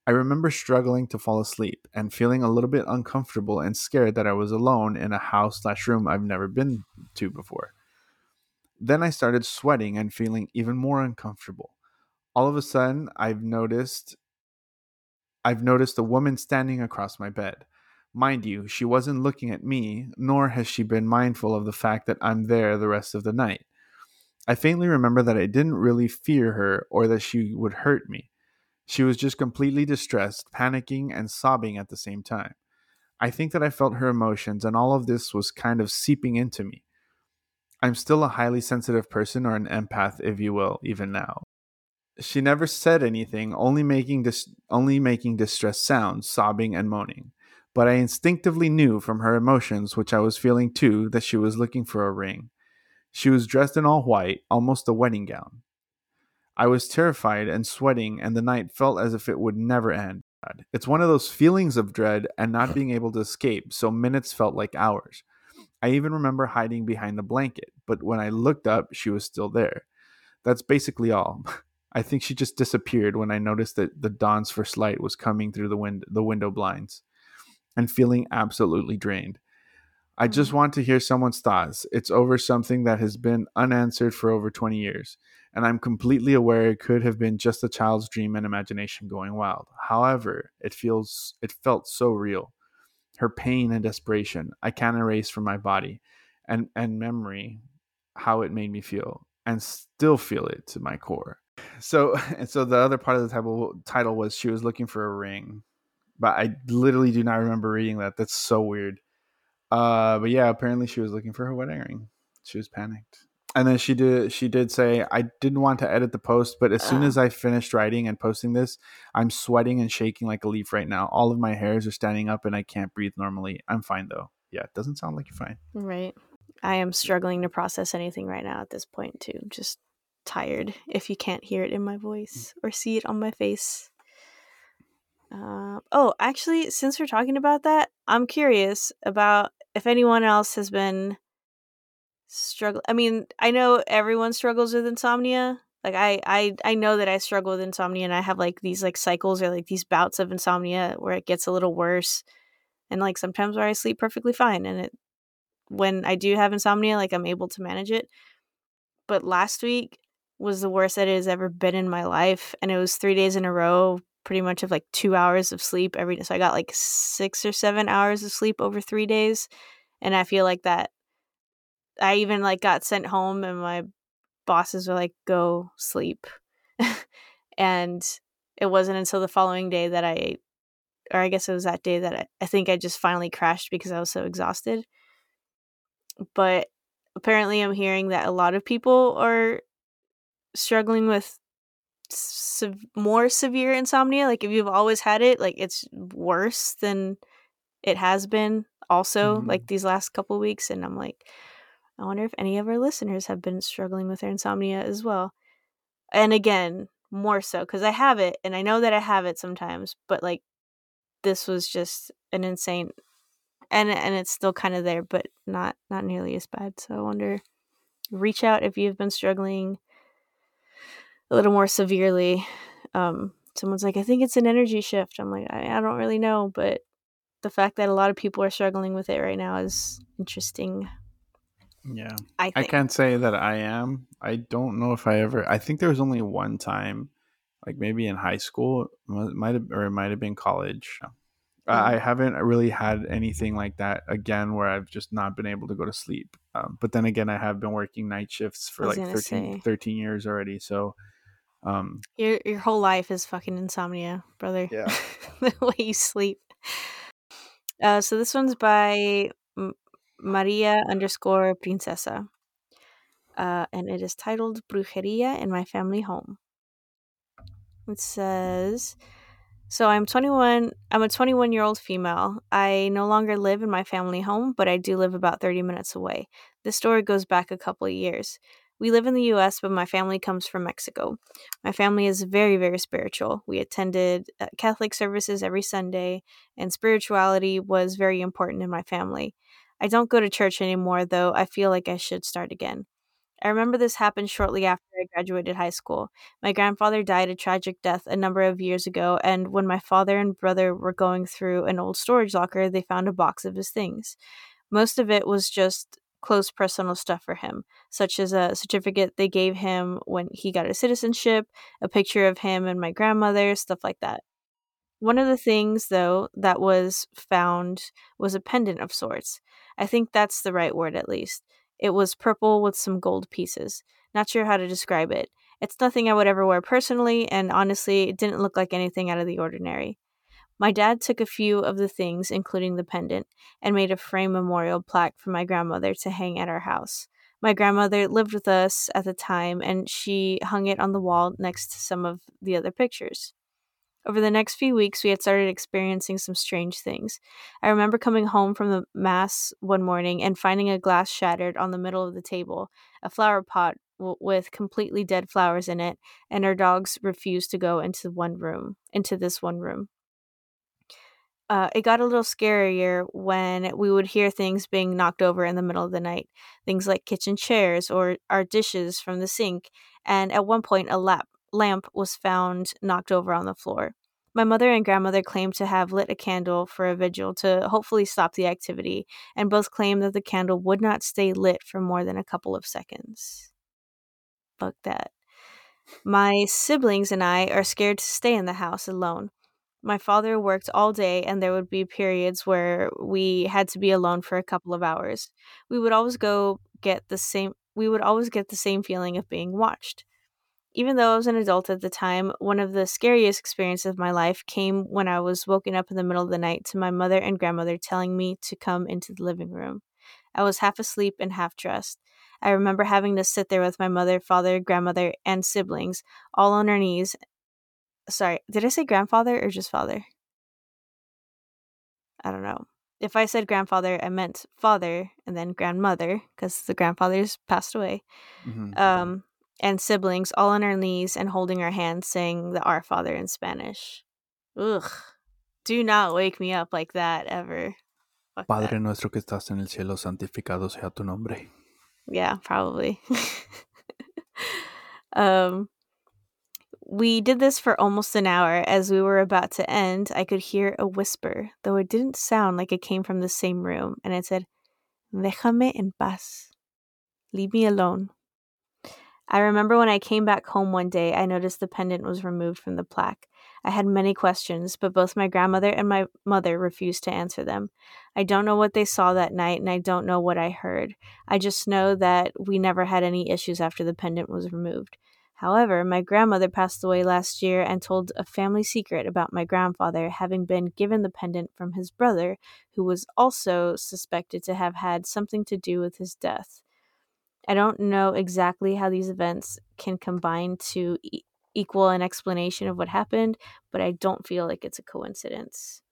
i remember struggling to fall asleep and feeling a little bit uncomfortable and scared that i was alone in a house slash room i've never been to before then i started sweating and feeling even more uncomfortable all of a sudden i've noticed I've noticed a woman standing across my bed. Mind you, she wasn't looking at me, nor has she been mindful of the fact that I'm there the rest of the night. I faintly remember that I didn't really fear her or that she would hurt me. She was just completely distressed, panicking, and sobbing at the same time. I think that I felt her emotions, and all of this was kind of seeping into me. I'm still a highly sensitive person, or an empath, if you will, even now. She never said anything, only making dis- only making distressed sounds, sobbing and moaning. But I instinctively knew from her emotions, which I was feeling too, that she was looking for a ring. She was dressed in all white, almost a wedding gown. I was terrified and sweating, and the night felt as if it would never end. It's one of those feelings of dread and not being able to escape, so minutes felt like hours. I even remember hiding behind the blanket, but when I looked up, she was still there. That's basically all. (laughs) I think she just disappeared when I noticed that the dawn's first light was coming through the wind the window blinds and feeling absolutely drained. I just want to hear someone's thoughts. It's over something that has been unanswered for over 20 years, and I'm completely aware it could have been just a child's dream and imagination going wild. However, it feels it felt so real. Her pain and desperation, I can't erase from my body and and memory how it made me feel and still feel it to my core. So and (laughs) so the other part of the title title was she was looking for a ring. But I literally do not remember reading that. That's so weird. Uh, but yeah, apparently she was looking for her wedding ring. She was panicked. And then she did she did say I didn't want to edit the post, but as soon as I finished writing and posting this, I'm sweating and shaking like a leaf right now. All of my hairs are standing up and I can't breathe normally. I'm fine though. Yeah, it doesn't sound like you're fine. Right. I am struggling to process anything right now at this point, too. Just tired if you can't hear it in my voice or see it on my face. Uh, oh, actually, since we're talking about that, I'm curious about if anyone else has been struggle. I mean, I know everyone struggles with insomnia. Like I, I, I know that I struggle with insomnia, and I have like these like cycles or like these bouts of insomnia where it gets a little worse, and like sometimes where I sleep perfectly fine, and it when I do have insomnia, like I'm able to manage it. But last week was the worst that it has ever been in my life, and it was three days in a row, pretty much of like two hours of sleep every day. So I got like six or seven hours of sleep over three days, and I feel like that. I even like got sent home, and my bosses were like, "Go sleep," (laughs) and it wasn't until the following day that I, or I guess it was that day that I, I think I just finally crashed because I was so exhausted but apparently I'm hearing that a lot of people are struggling with se- more severe insomnia. Like if you've always had it, like it's worse than it has been also Mhm. like these last couple weeks and I'm like I wonder if any of our listeners have been struggling with their insomnia as well. And again, more so cuz I have it and I know that I have it sometimes, but like this was just an insane and and it's still kind of there but not not nearly as bad. So I wonder reach out if you've been struggling a little more severely. Um, someone's like, I think it's an energy shift. I'm like, I, I don't really know, but the fact that a lot of people are struggling with it right now is interesting. Yeah. I I can't say that I am. I don't know if I ever. I think there was only one time, like maybe in high school, might have, or it might have been college. I I haven't really had anything like that again where I've just not been able to go to sleep. Um, but then again, I have been working night shifts for like 13, 13 years already. So, um, Your your whole life is fucking insomnia, brother. Yeah. (laughs) the way you sleep. Uh, so this one's by M- Maria underscore Princesa. Uh, and it is titled Brujeria in My Family Home. It says, So I'm 21. I'm a 21 year old female. I no longer live in my family home, but I do live about 30 minutes away. This story goes back a couple of years. We live in the US, but my family comes from Mexico. My family is very, very spiritual. We attended uh, Catholic services every Sunday, and spirituality was very important in my family. I don't go to church anymore, though I feel like I should start again. I remember this happened shortly after I graduated high school. My grandfather died a tragic death a number of years ago, and when my father and brother were going through an old storage locker, they found a box of his things. Most of it was just close personal stuff for him, such as a certificate they gave him when he got his citizenship, a picture of him and my grandmother, stuff like that. One of the things, though, that was found was a pendant of sorts. I think that's the right word, at least. It was purple with some gold pieces. Not sure how to describe it. It's nothing I would ever wear personally, and honestly, it didn't look like anything out of the ordinary. My dad took a few of the things, including the pendant, and made a frame memorial plaque for my grandmother to hang at our house. My grandmother lived with us at the time, and she hung it on the wall next to some of the other pictures. Over the next few weeks, we had started experiencing some strange things. I remember coming home from the Mass one morning and finding a glass shattered on the middle of the table, a flower pot w- with completely dead flowers in it, and our dogs refused to go into one room, into this one room. Uh, it got a little scarier when we would hear things being knocked over in the middle of the night, things like kitchen chairs or our dishes from the sink, and at one point a lap lamp was found knocked over on the floor. My mother and grandmother claimed to have lit a candle for a vigil to hopefully stop the activity, and both claimed that the candle would not stay lit for more than a couple of seconds. Fuck that. My siblings and I are scared to stay in the house alone. My father worked all day, and there would be periods where we had to be alone for a couple of hours. We would always go get the same we would always get the same feeling of being watched. Even though I was an adult at the time, one of the scariest experiences of my life came when I was woken up in the middle of the night to my mother and grandmother telling me to come into the living room. I was half asleep and half dressed. I remember having to sit there with my mother, father, grandmother, and siblings, all on our knees. Sorry, did I say grandfather or just father? I don't know. If I said grandfather, I meant father and then grandmother because the grandfathers passed away. Mhm. Um, and siblings all on our knees and holding our hands, saying the Our Father in Spanish. Ugh. Do not wake me up like that ever. Fuck that. Padre nuestro que estás en el cielo, santificado sea tu nombre. Yeah, probably. (laughs) um, we did this for almost an hour. As we were about to end, I could hear a whisper, though it didn't sound like it came from the same room, and it said, Déjame en paz. Leave me alone. I remember when I came back home one day, I noticed the pendant was removed from the plaque. I had many questions, but both my grandmother and my mother refused to answer them. I don't know what they saw that night, and I don't know what I heard. I just know that we never had any issues after the pendant was removed. However, my grandmother passed away last year and told a family secret about my grandfather having been given the pendant from his brother, who was also suspected to have had something to do with his death. I don't know exactly how these events can combine to e- equal an explanation of what happened, but I don't feel like it's a coincidence.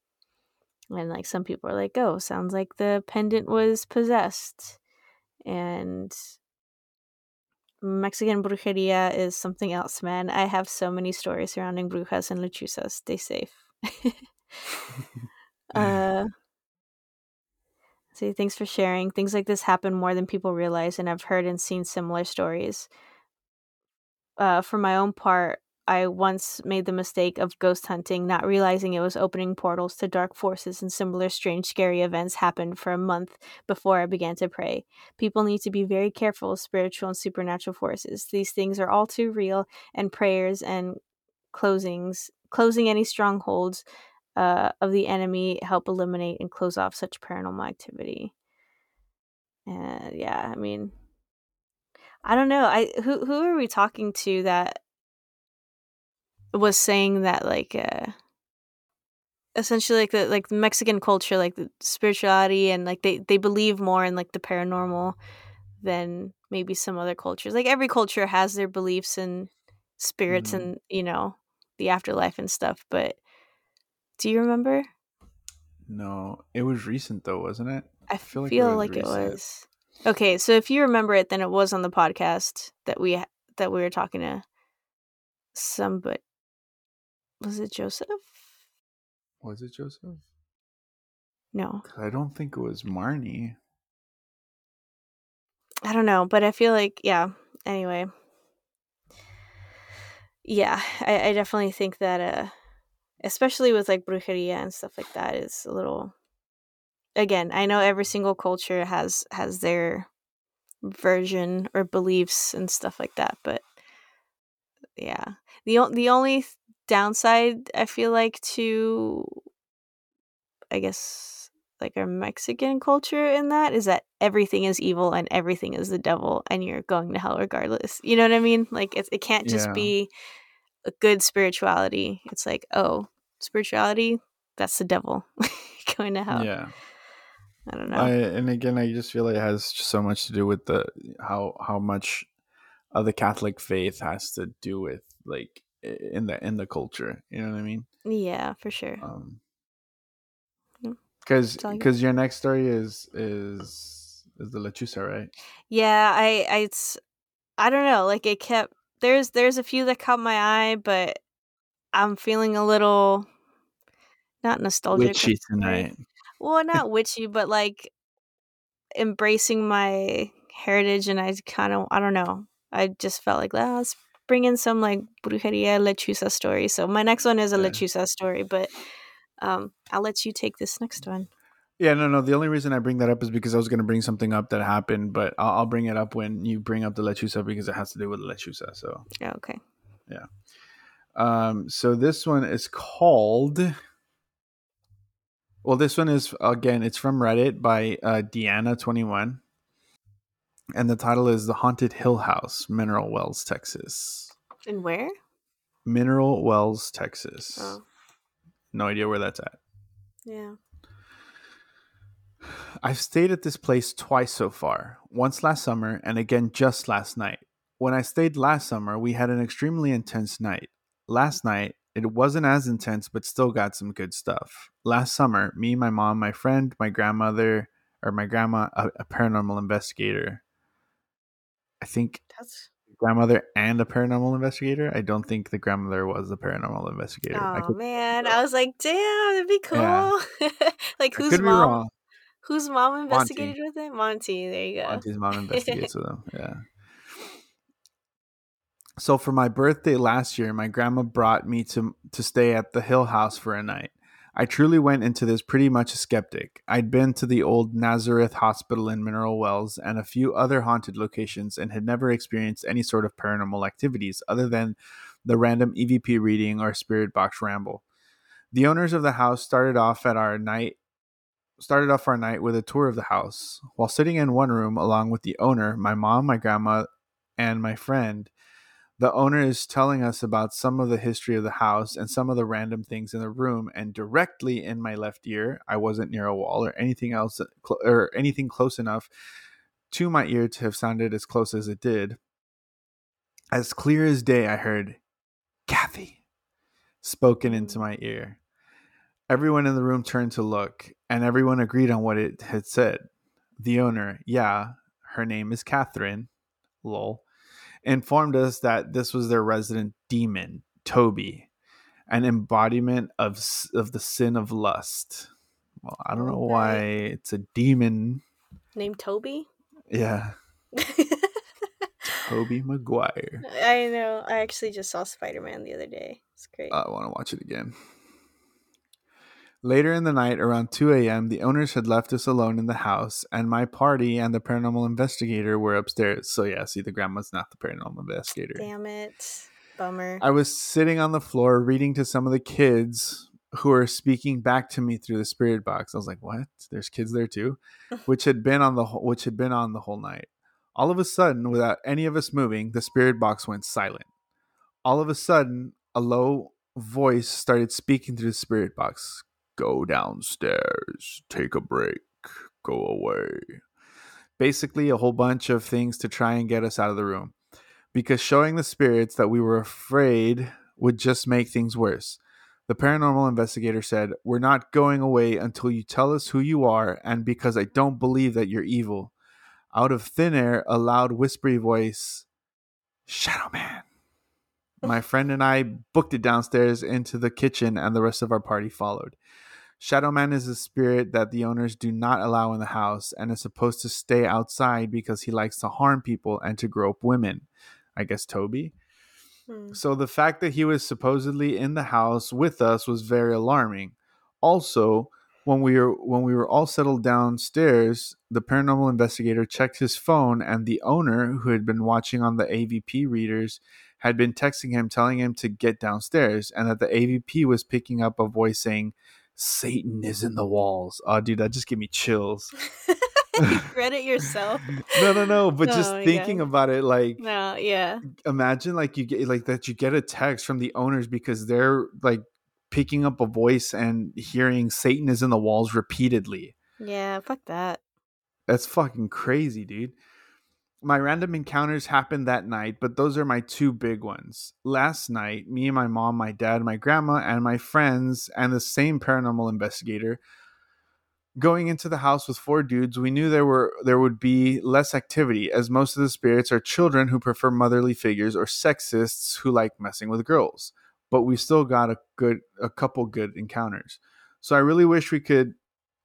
And like some people are like, oh, sounds like the pendant was possessed. And Mexican brujeria is something else, man. I have so many stories surrounding brujas and lechuzas. Stay safe. (laughs) (laughs) uh, see, thanks for sharing. Things like this happen more than people realize, and I've heard and seen similar stories. Uh, for my own part, I once made the mistake of ghost hunting, not realizing it was opening portals to dark forces and similar strange, scary events happened for a month before I began to pray. People need to be very careful of spiritual and supernatural forces. These things are all too real, and prayers and closings, closing any strongholds uh, of the enemy help eliminate and close off such paranormal activity. And yeah, I mean, I don't know. I who who are we talking to that was saying that like uh essentially like the like Mexican culture, like the spirituality and like they they believe more in like the paranormal than maybe some other cultures. Like every culture has their beliefs and spirits Mhm. and you know the afterlife and stuff. But do you remember? No, it was recent though, wasn't it? I feel feel like like, it was it was. Okay, so if you remember it, then it was on the podcast that we that we were talking to some, but was it Joseph? Was it Joseph? No. I don't think it was Marnie. I don't know, but I feel like yeah. Anyway, yeah, I, I definitely think that uh, especially with like brujeria and stuff like that, is a little. Again, I know every single culture has has their version or beliefs and stuff like that, but yeah, the the only downside I feel like to, I guess like our Mexican culture in that is that everything is evil and everything is the devil and you're going to hell regardless. You know what I mean? Like it's, it can't just Yeah. be a good spirituality. It's like, oh, spirituality, that's the devil (laughs) going to hell. Yeah. I don't know. I, and again, I just feel like it has so much to do with the how how much of the Catholic faith has to do with like in the in the culture. You know what I mean? yeah, for sure. Um, because It's all good. because your next story is is is the lechuza, right? Yeah, I I it's I don't know, like it kept there's there's a few that caught my eye, but I'm feeling a little not nostalgic. Witchy tonight. Well, not witchy, but like embracing my heritage and I kind of I don't know. I just felt like "Ah, let's bring in some like brujeria lechuza story. So my next one is a Yeah. lechuza story, but um I'll let you take this next one. Yeah, no, no. The only reason I bring that up is because I was going to bring something up that happened, but I'll, I'll bring it up when you bring up the lechuza because it has to do with the lechuza. So, Oh, okay. Yeah. Um, so this one is called. Well, this one is again. It's from Reddit by uh, Deanna21, and the title is "The Haunted Hill House, Mineral Wells, Texas." And where? Mineral Wells, Texas. Oh, No idea where that's at. yeah. I've stayed at this place twice so far, once last summer and again just last night. When I stayed last summer, we had an extremely intense night. Last night, it wasn't as intense, but still got some good stuff. Last summer, me, my mom, my friend, my grandmother, or my grandma, a, a paranormal investigator. I think That's grandmother and a paranormal investigator. I don't think the grandmother was the paranormal investigator. I Oh could, man, I was like, damn, that'd be cool. Yeah. (laughs) like I whose mom? Whose mom investigated with it? Monty. There you go. Monty's mom (laughs) investigates with him. Yeah. So for my birthday last year, my grandma brought me to to stay at the Hill House for a night. I truly went into this pretty much a skeptic. I'd been to the old Nazareth Hospital in Mineral Wells and a few other haunted locations and had never experienced any sort of paranormal activities other than the random EVP reading or spirit box ramble. The owners of the house started off at our night started off our night with a tour of the house. While sitting in one room along with the owner, my mom, my grandma, and my friend, the owner is telling us about some of the history of the house and some of the random things in the room. And directly in my left ear, I wasn't near a wall or anything else, uh, or anything close enough to my ear to have sounded as close as it did. As clear as day, I heard Kathy spoken into mm. my ear. Everyone in the room turned to look, and everyone agreed on what it had said. The owner, yeah, her name is Catherine, lol, informed us that this was their resident demon, Toby, an embodiment of of the sin of lust. Well, I don't know why it's a demon. Named Toby. Yeah, (laughs) Tobey Maguire. I know. I actually just saw Spider Man the other day. It's great. I want to watch it again. Later in the night, around 2 a.m., the owners had left us alone in the house, and my party and the paranormal investigator were upstairs. So, yeah, see, the grandma's not the paranormal investigator. Damn it. Bummer. I was sitting on the floor reading to some of the kids who were speaking back to me through the spirit box. I was like, "What? There's kids there too?" (laughs) which had been on the whole, which had been on the whole night. All of a sudden, without any of us moving, the spirit box went silent. All of a sudden, a low voice started speaking through the spirit box. Go downstairs, take a break, go away. Basically, a whole bunch of things to try and get us out of the room because showing the spirits that we were afraid would just make things worse. The paranormal investigator said, We're not going away until you tell us who you are, and because I don't believe that you're evil. Out of thin air, a loud, whispery voice, Shadow Man. My friend and I booked it downstairs into the kitchen, and the rest of our party followed. Shadow Man is a spirit that the owners do not allow in the house and is supposed to stay outside because he likes to harm people and to grope women. I guess Toby. Hmm. So the fact that he was supposedly in the house with us was very alarming. Also, when we were when we were all settled downstairs, the paranormal investigator checked his phone and the owner who had been watching on the AVP readers had been texting him telling him to get downstairs and that the AVP was picking up a voice saying Satan is in the walls. Oh dude, that just gave me chills. (laughs) you read it yourself? (laughs) no, no, no, but just Oh my thinking God. about it like No, yeah. imagine like you get like that you get a text from the owners because they're like picking up a voice and hearing Satan is in the walls repeatedly. Yeah, fuck that. That's fucking crazy, dude. My random encounters happened that night, but those are my two big ones. Last night, me and my mom, my dad, my grandma, and my friends, and the same paranormal investigator going into the house with four dudes, we knew there were there would be less activity as most of the spirits are children who prefer motherly figures or sexists who like messing with girls. But we still got a good a couple good encounters. So I really wish we could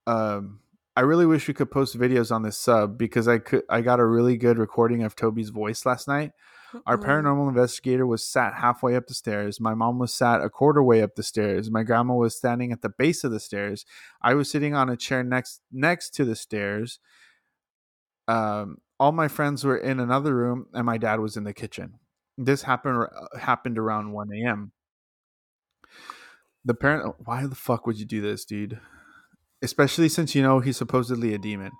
um I really wish we could post videos on this sub because I could I got a really good recording of Toby's voice last night. Our paranormal investigator was sat halfway up the stairs. My mom was sat a quarter way up the stairs. My grandma was standing at the base of the stairs. I was sitting on a chair next next to the stairs. Um, all my friends were in another room, and my dad was in the kitchen. This happened happened around one a.m. The parent, why the fuck would you do this, dude? Especially since you know he's supposedly a demon.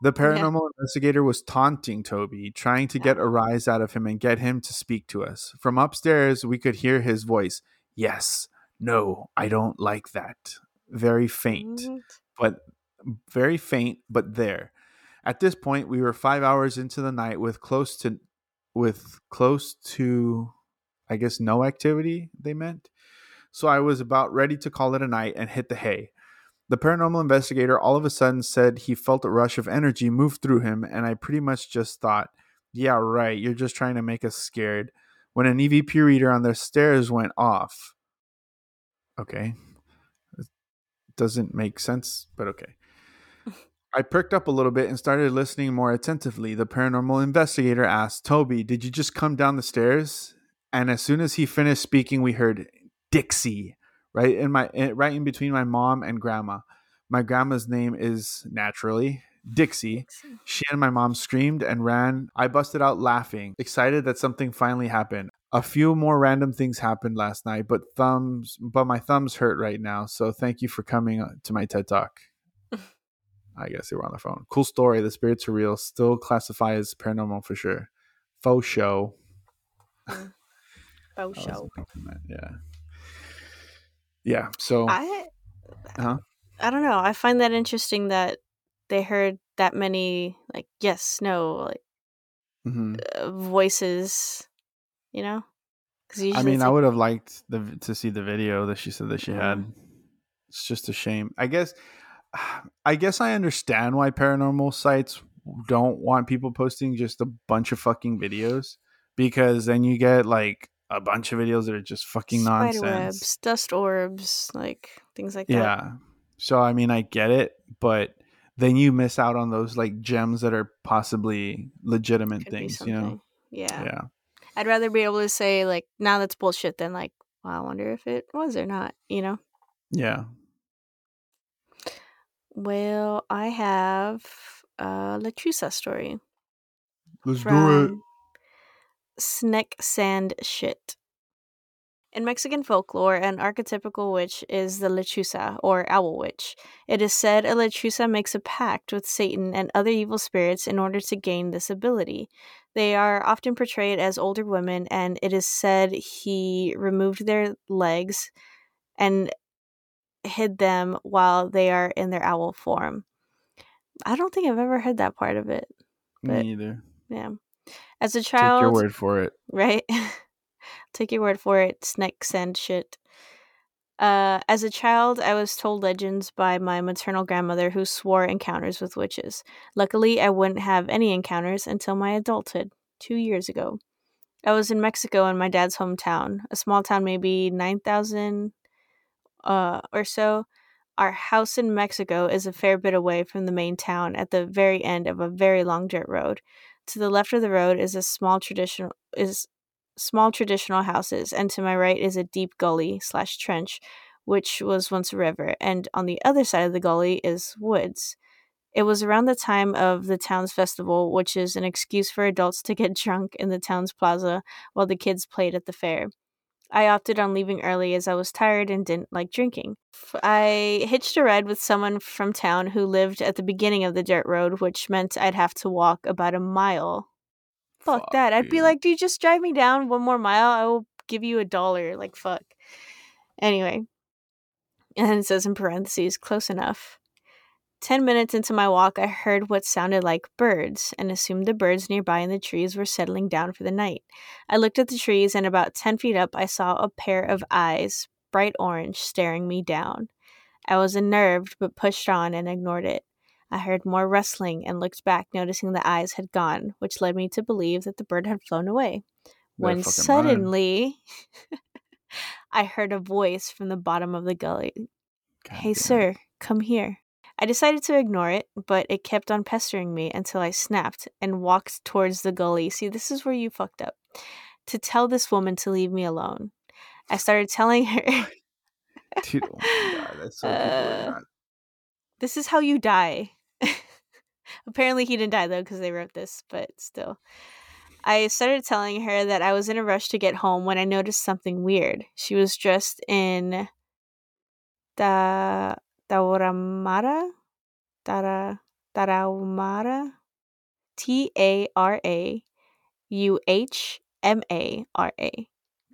The paranormal yeah. investigator was taunting Toby, trying to get a rise out of him and get him to speak to us. From upstairs, we could hear his voice. Yes, no, I don't like that. Very faint, mm-hmm. but very faint, but there. At this point, we were five hours into the night with close to, with close to, I guess, no activity. They meant. So I was about ready to call it a night and hit the hay. The paranormal investigator all of a sudden said he felt a rush of energy move through him, and I pretty much just thought, yeah, right, you're just trying to make us scared. When an EVP reader on the stairs went off. Okay. It doesn't make sense, but okay. (laughs) I perked up a little bit and started listening more attentively. The paranormal investigator asked, Toby, did you just come down the stairs? And as soon as he finished speaking, we heard Dixie right in my right in between my mom and grandma. My grandma's name is naturally Dixie. She and my mom screamed and ran. I busted out laughing, excited that something finally happened. A few more random things happened last night, but thumbs but my thumbs hurt right now. So thank you for coming uh, to my TED Talk. (laughs) I guess they were on the phone. Cool story. The spirits are real. Still classify as paranormal for sure. Faux show. (laughs) Faux show. Yeah yeah so i huh? i don't know i find that interesting that they heard that many like yes no like mm-hmm. uh, voices you know because i mean i would have liked the to see the video that she said that she had it's just a shame i guess (sighs) i guess i understand why paranormal sites don't want people posting just a bunch of fucking videos because then you get like a bunch of videos that are just fucking Spider nonsense. Webs, dust orbs, like things like yeah. that. Yeah. So I mean, I get it, but then you miss out on those like gems that are possibly legitimate Could things, you know? Yeah. Yeah. I'd rather be able to say like, now that's bullshit than like, well, I wonder if it was or not, you know? Yeah. Well, I have a Lechuza story. Let's do it. Sneck Sand Shit. In Mexican folklore, an archetypical witch is the lechuza, or owl witch. It is said a lechuza makes a pact with Satan and other evil spirits in order to gain this ability. They are often portrayed as older women, and it is said he removed their legs and hid them while they are in their owl form. I don't think I've ever heard that part of it. Me either. Yeah. As a child, (laughs) take your word for it. Right? take your word for it. Snakes and shit. Uh, as a child, I was told legends by my maternal grandmother who swore encounters with witches. Luckily, I wouldn't have any encounters until my adulthood, two years ago. I was in Mexico in my dad's hometown, a small town, maybe 9,000 uh, or so. Our house in Mexico is a fair bit away from the main town at the very end of a very long dirt road. To the left of the road is a small traditional is small traditional houses, and to my right is a deep gully slash trench, which was once a river, and on the other side of the gully is woods. It was around the time of the town's festival, which is an excuse for adults to get (laughs) drunk in the town's plaza while the kids played at the fair. I opted on leaving early as I was tired and didn't like drinking. I hitched a ride with someone from town who lived at the beginning of the dirt road, which meant I'd have to walk about a mile. Fuck, fuck that. I'd be like, do you just drive me down one more mile. I will give you a dollar. Like, fuck. Anyway, And it says in parentheses, close enough. 10 minutes into my walk, I heard what sounded like birds and assumed the birds nearby in the trees were settling down for the night. I looked at the trees, and about 10 feet up, I saw a pair of eyes, bright orange, staring me down. I was unnerved, but pushed on and ignored it. I heard more rustling and looked back, noticing the eyes had gone, which led me to believe that the bird had flown away. when suddenly, (laughs) I heard a voice from the bottom of the gully. God hey, sir, come here. I decided to ignore it, but it kept on pestering me until I snapped and walked towards the gully. See, this is where you fucked up. To tell this woman to leave me alone. I started telling her. (laughs) Dude, oh my god, that's so (laughs) uh, This is how you die. (laughs) Apparently, he didn't die though because they wrote this, but still. I started telling her that I was in a rush to get home when I noticed something weird. She was dressed in the Tauramara, Tara, Tarahumara, T A R A U H M A R A.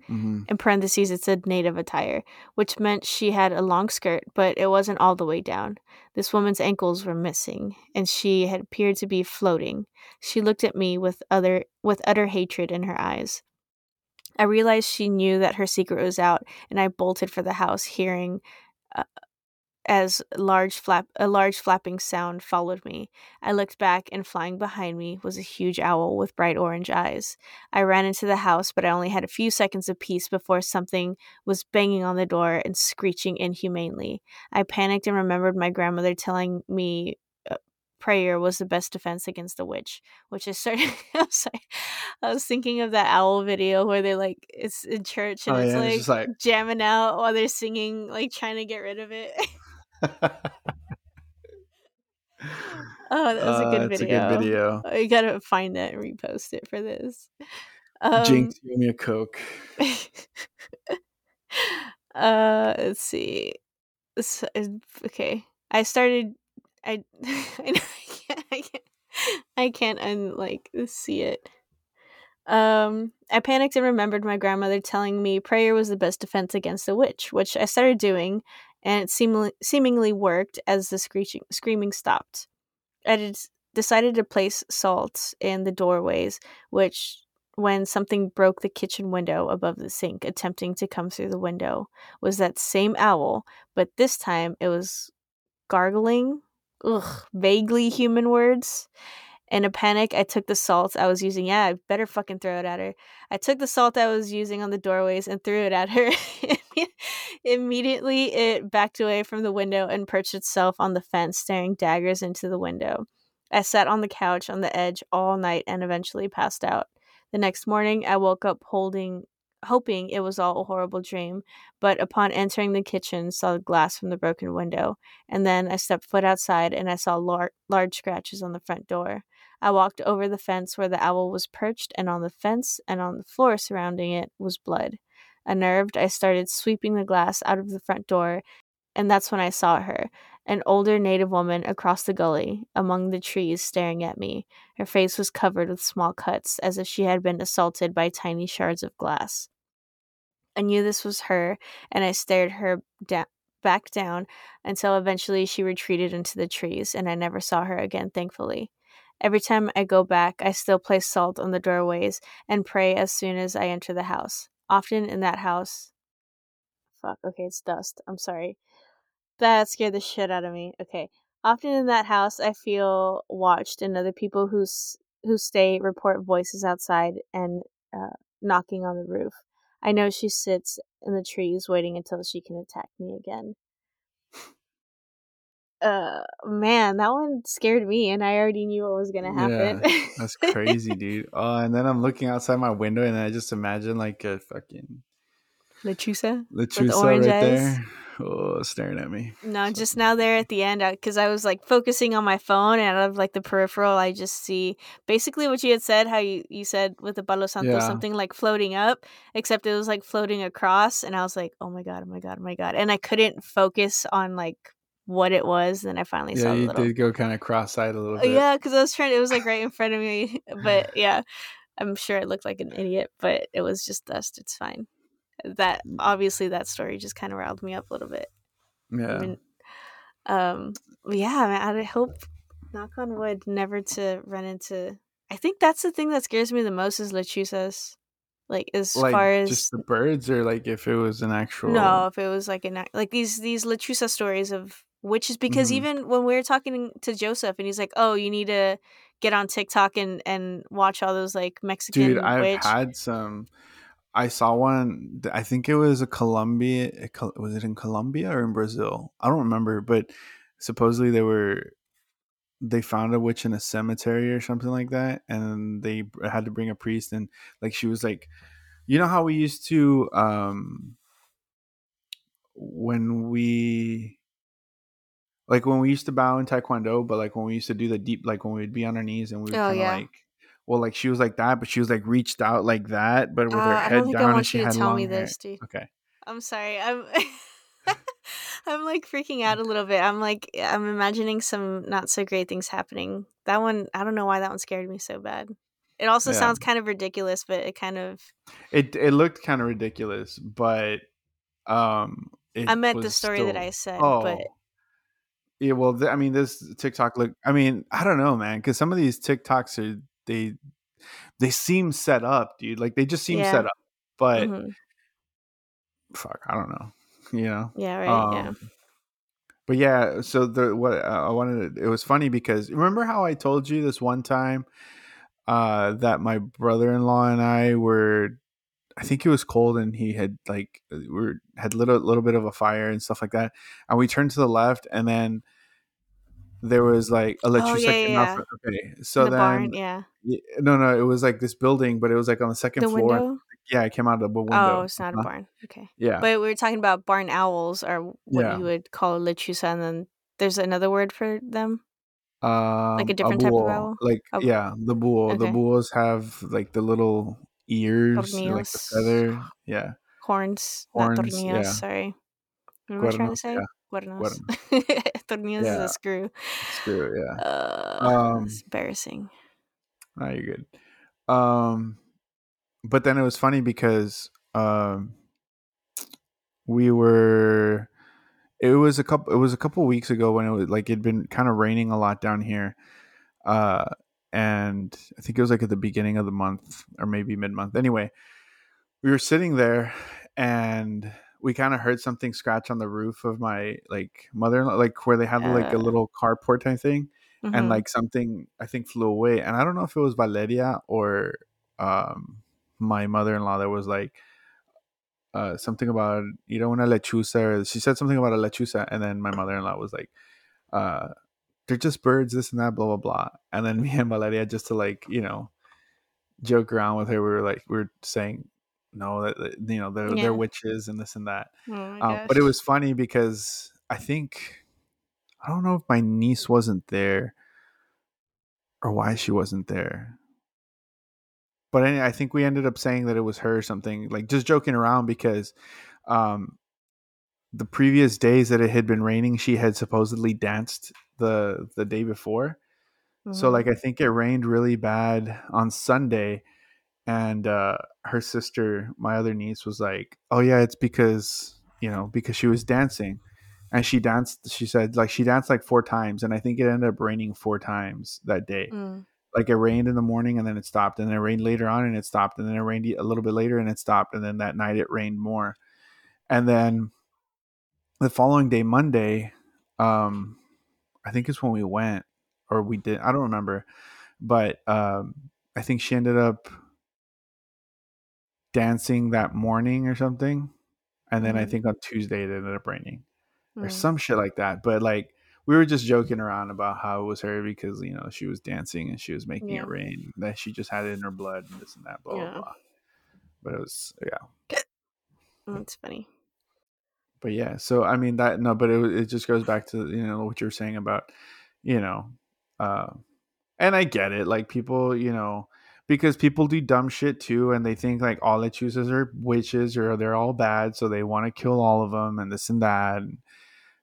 Mm-hmm. In parentheses, it said native attire, which meant she had a long skirt, but it wasn't all the way down. This woman's ankles were missing, and she had appeared to be floating. She looked at me with other with utter hatred in her eyes. I realized she knew that her secret was out, and I bolted for the house, hearing uh, as large flap a large flapping sound followed me. I looked back and flying behind me was a huge owl with bright orange eyes. I ran into the house, but I only had a few seconds of peace before something was banging on the door and screeching inhumanely. I panicked and remembered my grandmother telling me uh, prayer was the best defense against the witch, which is started. (laughs) I'm sorry. I was thinking of that owl video where they like it's in church and oh, it's, yeah, like, it's like jamming out while they're singing, like trying to get rid of it. (laughs) (laughs) oh, that was a good uh, video. a good video. I gotta find it and repost it for this. Um, Jinx, give me a coke. (laughs) uh, let's see. This, okay, I started. I (laughs) I, can't. I can't. I can't unlike see it. Um, I panicked and remembered my grandmother telling me prayer was the best defense against a witch, which I started doing, and it seemingly, seemingly worked as the screeching, screaming stopped. I decided to place salt in the doorways, which, when something broke the kitchen window above the sink, attempting to come through the window, was that same owl, but this time it was gargling, ugh, vaguely human words. In a panic, I took the salt I was using. Yeah, I better fucking throw it at her. I took the salt I was using on the doorways and threw it at her. (laughs) Immediately, it backed away from the window and perched itself on the fence, staring daggers into the window. I sat on the couch on the edge all night and eventually passed out. The next morning, I woke up holding hoping it was all a horrible dream, but upon entering the kitchen, saw the glass from the broken window, and then I stepped foot outside and I saw lar- large scratches on the front door. I walked over the fence where the owl was perched, and on the fence and on the floor surrounding it was blood. Unnerved, I started sweeping the glass out of the front door, and that's when I saw her an older native woman across the gully, among the trees, staring at me. Her face was covered with small cuts, as if she had been assaulted by tiny shards of glass. I knew this was her, and I stared her da- back down until eventually she retreated into the trees, and I never saw her again, thankfully. Every time I go back, I still place salt on the doorways and pray as soon as I enter the house. Often in that house. Fuck, okay, it's dust. I'm sorry. That scared the shit out of me. Okay. Often in that house, I feel watched, and other people who, who stay report voices outside and uh, knocking on the roof. I know she sits in the trees waiting until she can attack me again uh man that one scared me and i already knew what was gonna happen yeah, that's crazy (laughs) dude oh and then i'm looking outside my window and i just imagine like a fucking lechuza lechuza right eyes. there oh staring at me no just now there at the end because I, I was like focusing on my phone and out of like the peripheral i just see basically what you had said how you, you said with the palo santo yeah. something like floating up except it was like floating across and i was like oh my god oh my god oh my god and i couldn't focus on like what it was. Then I finally yeah, saw. Yeah, you little... did go kind of cross-eyed a little bit. Yeah, because I was trying. It was like right in front of me, (laughs) but (sighs) yeah, I'm sure I looked like an idiot, but it was just dust. It's fine. That mm. obviously that story just kind of riled me up a little bit. Yeah. Even, um, yeah, man, I hope, knock on wood, never to run into. I think that's the thing that scares me the most is lechuzas. Like as like far as just the birds, or like if it was an actual. no, if it was like an like these these lechuza stories of witches, because Mhm. even when we were talking to Joseph and he's like, "Oh, you need to get on TikTok and and watch all those like Mexican Dude, I've witch." had some. I saw one. I think it was a Colombia. Was it in Colombia or in Brazil? I don't remember, but supposedly they were. They found a witch in a cemetery or something like that, and they had to bring a priest, and like she was like, you know how we used to, um, when we, like when we used to bow in Taekwondo, but like when we used to do the deep, like when we'd be on our knees and we were Oh, yeah. like. Well, like she was like that, but she was like reached out like that, but with her Uh, I head don't think I down, and want she you to had tell long me hair. this, dude. Okay. I'm sorry. I'm (laughs) (laughs) I'm like freaking out a little bit. I'm like I'm imagining some not so great things happening. That one, I don't know why that one scared me so bad. It also Yeah. sounds kind of ridiculous, but it kind of It it looked kind of ridiculous, but um, I meant the story that I said, Oh, but yeah. Well, th- I mean, this TikTok look. I mean, I don't know, man, because some of these TikToks are they they seem set up, dude. Like they just seem Yeah. set up, but mhm. fuck, I don't know. You know. yeah, right, yeah. Um, But yeah, so the what uh, I wanted to, it was funny because remember how I told you this one time uh that my brother-in-law and I were I think it was cold and he had like we were had little little bit of a fire and stuff like that and we turned to the left and then there was like a Oh, yeah, yeah, okay so the then barn, yeah. no no it was like this building but it was like on the second The floor window? yeah it came out of the window Oh, it's not a Uh-huh. barn. Okay. yeah But we were talking about barn owls or what Yeah. you would call lechuza and then there's another word for them. um, Like a different type of owl? Like A- yeah, the bull. The Okay. bulls have like the little ears, like the Tornillos. feather. Yeah, Horns, Horns, not tornillos, yeah. sorry. What am I trying to say? yeah. Cuernos. (laughs) tornillos is a screw. screw. Yeah. Uh, Um, it's embarrassing. No, you're good. Um, but then it was funny because um, we were. It was a couple. It was a couple weeks ago when it was like it'd been kind of raining a lot down here, uh, and I think it was like at the beginning of the month or maybe mid month. Anyway, we were sitting there and we kind of heard something scratch on the roof of my like mother-in-law, like where they have like a little carport type thing and Mhm. like something I think flew away. And I don't know if it was Valeria or um my mother in law that was like uh something about you know una lechuza or she said something about a lechuza and then my mother in law was like uh they're just birds, this and that, blah blah blah. And then (laughs) me and Valeria just to like, you know, joke around with her, we were like we were saying no that you know they're Yeah. they're witches and this and that. oh Um, but it was funny because I think I don't know if my niece wasn't there or why she wasn't there. But any- I think we ended up saying that it was her or something, like just joking around because um, the previous days that it had been raining, she had supposedly danced the the day before. So Mhm. like I think it rained really bad on Sunday and uh her sister, my other niece was like, "Oh yeah, it's because, you know, because she was dancing." And she danced she said like she danced like four times and I think it ended up raining four times that day. Mm. Like it rained in the morning and then it stopped and then it rained later on and it stopped and then it rained a little bit later and it stopped and then that night it rained more. And then the following day Monday um I think it's when we went or we did I don't remember but um I think she ended up dancing that morning or something and then I Mhm. think on Tuesday it ended up raining or Mm. some shit like that but like we were just joking around about how it was her because you know she was dancing and she was making Yeah. it rain that she just had it in her blood and this and that blah Yeah. blah blah but it was yeah That's funny. But yeah so i mean that no but it, it just goes back to you know what you're saying about you know uh and i get it like people you know because people do dumb shit too and they think like all lechuzas are witches or they're all bad so they want to kill all of them and this and that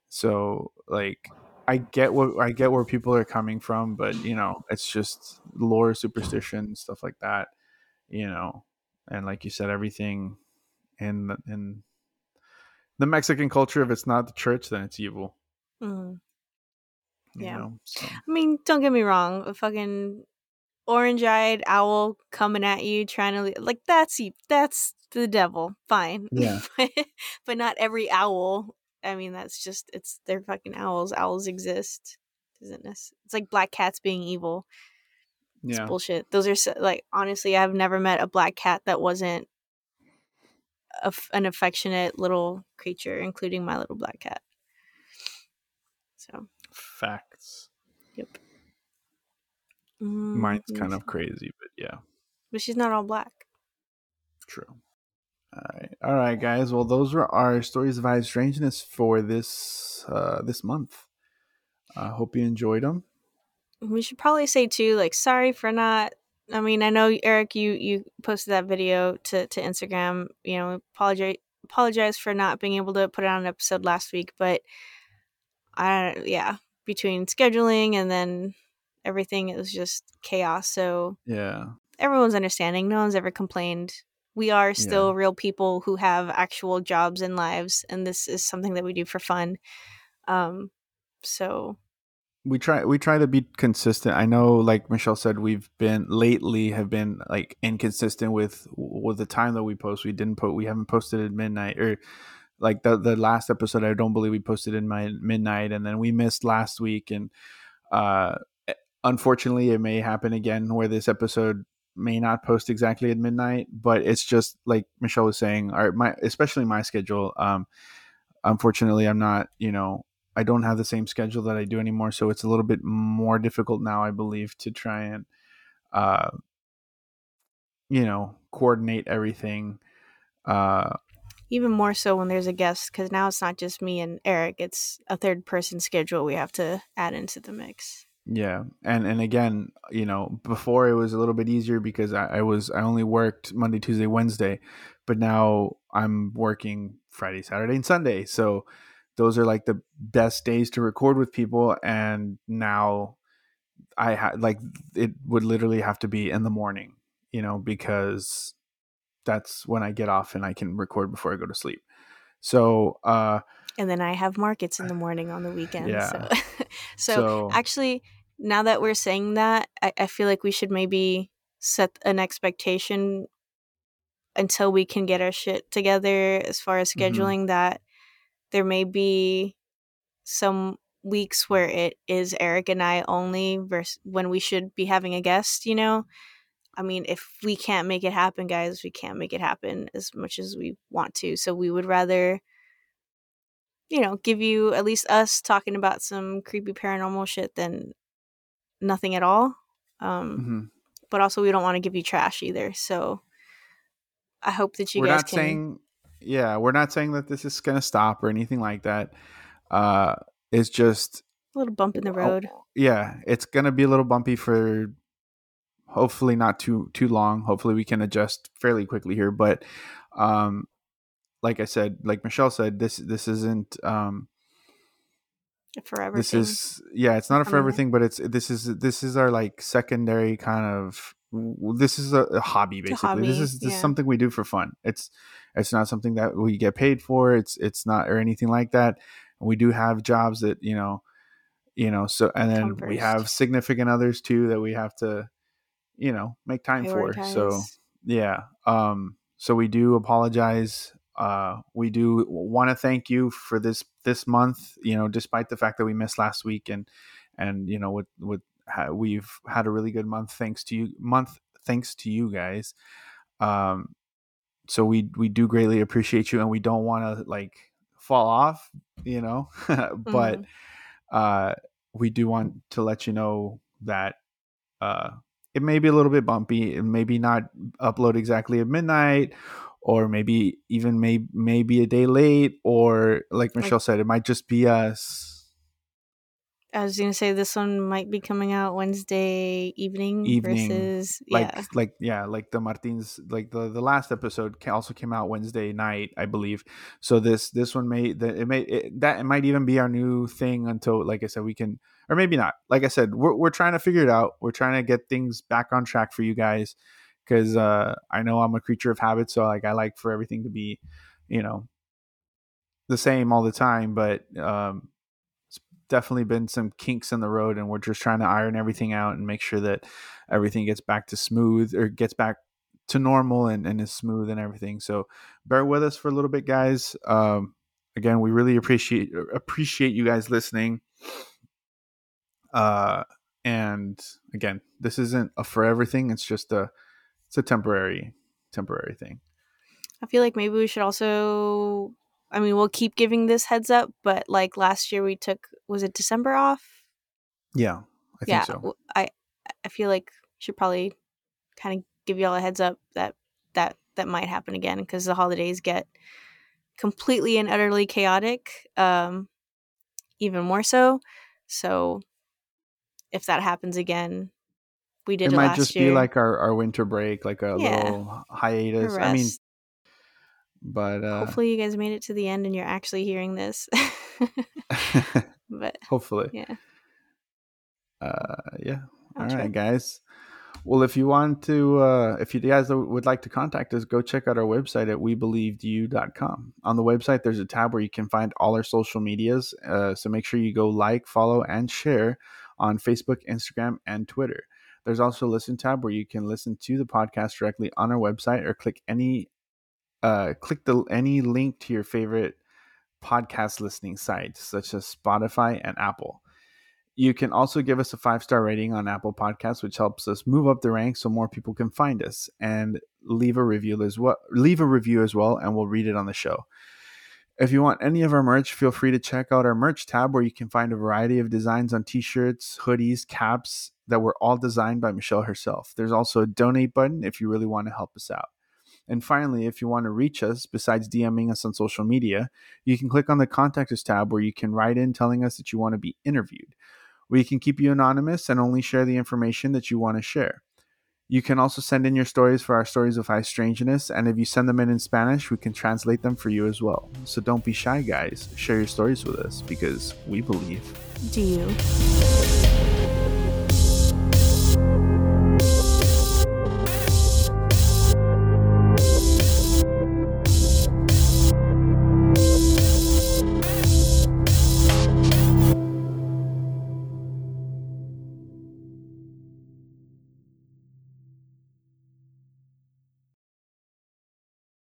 so like i get what i get where people are coming from but you know it's just lore superstition stuff like that you know and like you said everything in in the Mexican culture, if it's not the church, then it's evil. Mm. Yeah. know? So, I mean, don't get me wrong. A fucking orange-eyed owl coming at you, trying to like that's that's the devil. Fine. (laughs) Yeah. but, not every owl. I mean, that's just it's they're fucking owls. Owls exist. Isn't this? It's like black cats being evil. It's yeah. bullshit. Those are like honestly, I've never met a black cat that wasn't a an affectionate little creature, including my little black cat. So, Facts. yep. Mine's Mm, kind of crazy, but yeah, but she's not all black. true. All right, all right, guys. Well, those were our stories of high strangeness for this uh, this month. I hope you enjoyed them. We should probably say too, like, sorry for not. I mean, I know Eric, you you posted that video to to Instagram. You know, apologize apologize for not being able to put it on an episode last week, but I yeah, between scheduling and then everything, it was just chaos. So Yeah, everyone's understanding. No one's ever complained. We are still real people who have actual jobs and lives, and this is something that we do for fun. Um, so we try we try to be consistent. I know, like Michelle said, we've been lately have been like inconsistent with with the time that we post. We didn't put we haven't posted at midnight or like the the last episode. I don't believe we posted in my midnight, and then we missed last week. And uh, unfortunately, it may happen again where this episode may not post exactly at midnight. But it's just like Michelle was saying, our my especially my schedule. Um, unfortunately, I'm not you know I don't have the same schedule that I do anymore, so it's a little bit more difficult now, I believe, to try and, uh, you know, coordinate everything. Uh, even more so when there's a guest, because now it's not just me and Eric; it's a third person schedule we have to add into the mix. yeah, and and again, you know, before it was a little bit easier because I, I was I only worked Monday, Tuesday, Wednesday, but now I'm working Friday, Saturday, and Sunday, so those are like the best days to record with people and now i had like it would literally have to be in the morning you know because that's when i get off and i can record before i go to sleep so uh And then I have markets in the morning on the weekend. Yeah. So, (laughs) so, so actually, now that we're saying that, I, I feel like we should maybe set an expectation until we can get our shit together as far as Mhm. scheduling that there may be some weeks where it is Eric and I only versus when we should be having a guest, you know? I mean, if we can't make it happen, guys, we can't make it happen as much as we want to. So we would rather you know, give you at least us talking about some creepy paranormal shit than nothing at all. Um, mhm. but also we don't want to give you trash either. So I hope that you we're guys not can saying yeah we're not saying that this is gonna stop or anything like that uh it's just a little bump in the road. Oh, yeah it's gonna be a little bumpy for hopefully not too too long hopefully we can adjust fairly quickly here but um like i said like michelle said this this isn't um forever. this thing. is yeah it's not a I forever mean- thing but it's this is this is our like secondary kind of this is a, a hobby It's a basically this is this is yeah. something we do for fun it's it's not something that we get paid for it's it's not or anything like that. And we do have jobs that you know you know so and then we have significant others too that we have to you know make time for. So yeah um so we do apologize uh we do want to thank you for this this month you know despite the fact that we missed last week and and you know with with we've had a really good month. Thanks to you month thanks to you guys. Um so we we do greatly appreciate you and we don't want to like fall off you know (laughs) but Mhm. uh we do want to let you know that uh it may be a little bit bumpy and maybe not upload exactly at midnight or maybe even may maybe a day late or like Like- michelle said it might just be us I was gonna say this one might be coming out Wednesday evening, Evening, versus like yeah, like yeah like the martins like the the last episode also came out wednesday night i believe. So this this one may that it may it, that it might even be our new thing until like i said we can or maybe not. Like i said we're, we're trying to figure it out. We're trying to get things back on track for you guys because uh i know i'm a creature of habit so like i like for everything to be you know the same all the time, but um, definitely been some kinks in the road, and we're just trying to iron everything out and make sure that everything gets back to smooth or gets back to normal and, and is smooth and everything. So bear with us for a little bit, guys. Um, again, we really appreciate appreciate you guys listening. Uh, and again, this isn't a for everything. It's just a it's a temporary temporary thing. I feel like maybe we should also I mean, we'll keep giving this heads up, but like last year we took was it December off? Yeah, I yeah, think so. I I feel like should probably kind of give y'all a heads up that that that might happen again because the holidays get completely and utterly chaotic um even more so so if that happens again we did it it, might last just year be like our, our winter break, like a Yeah. little hiatus. I mean. But uh, hopefully you guys made it to the end and you're actually hearing this (laughs) (laughs) but hopefully, yeah uh, yeah. All Outro. right, guys. Well, if you want to, uh, if you guys would like to contact us, go check out our website at webelievedyou.com. On the website, there's a tab where you can find all our social medias. Uh, so make sure you go like, follow, and share on Facebook, Instagram, and Twitter. There's also a listen tab where you can listen to the podcast directly on our website or click any, uh, click the any link to your favorite podcast listening sites such as Spotify and Apple. You can also give us a five star rating on Apple Podcasts, which helps us move up the ranks so more people can find us. And leave a review as well. Leave a review as well, and we'll read it on the show. If you want any of our merch, feel free to check out our merch tab where you can find a variety of designs on t-shirts, hoodies, caps that were all designed by Michelle herself. There's also a donate button if you really want to help us out. And finally, if you want to reach us besides DMing us on social media, you can click on the contact us tab where you can write in telling us that you want to be interviewed. We can keep you anonymous and only share the information that you want to share. You can also send in your stories for our stories of high strangeness, and if you send them in in Spanish, we can translate them for you as well. So don't be shy, guys. Share your stories with us because we believe. do you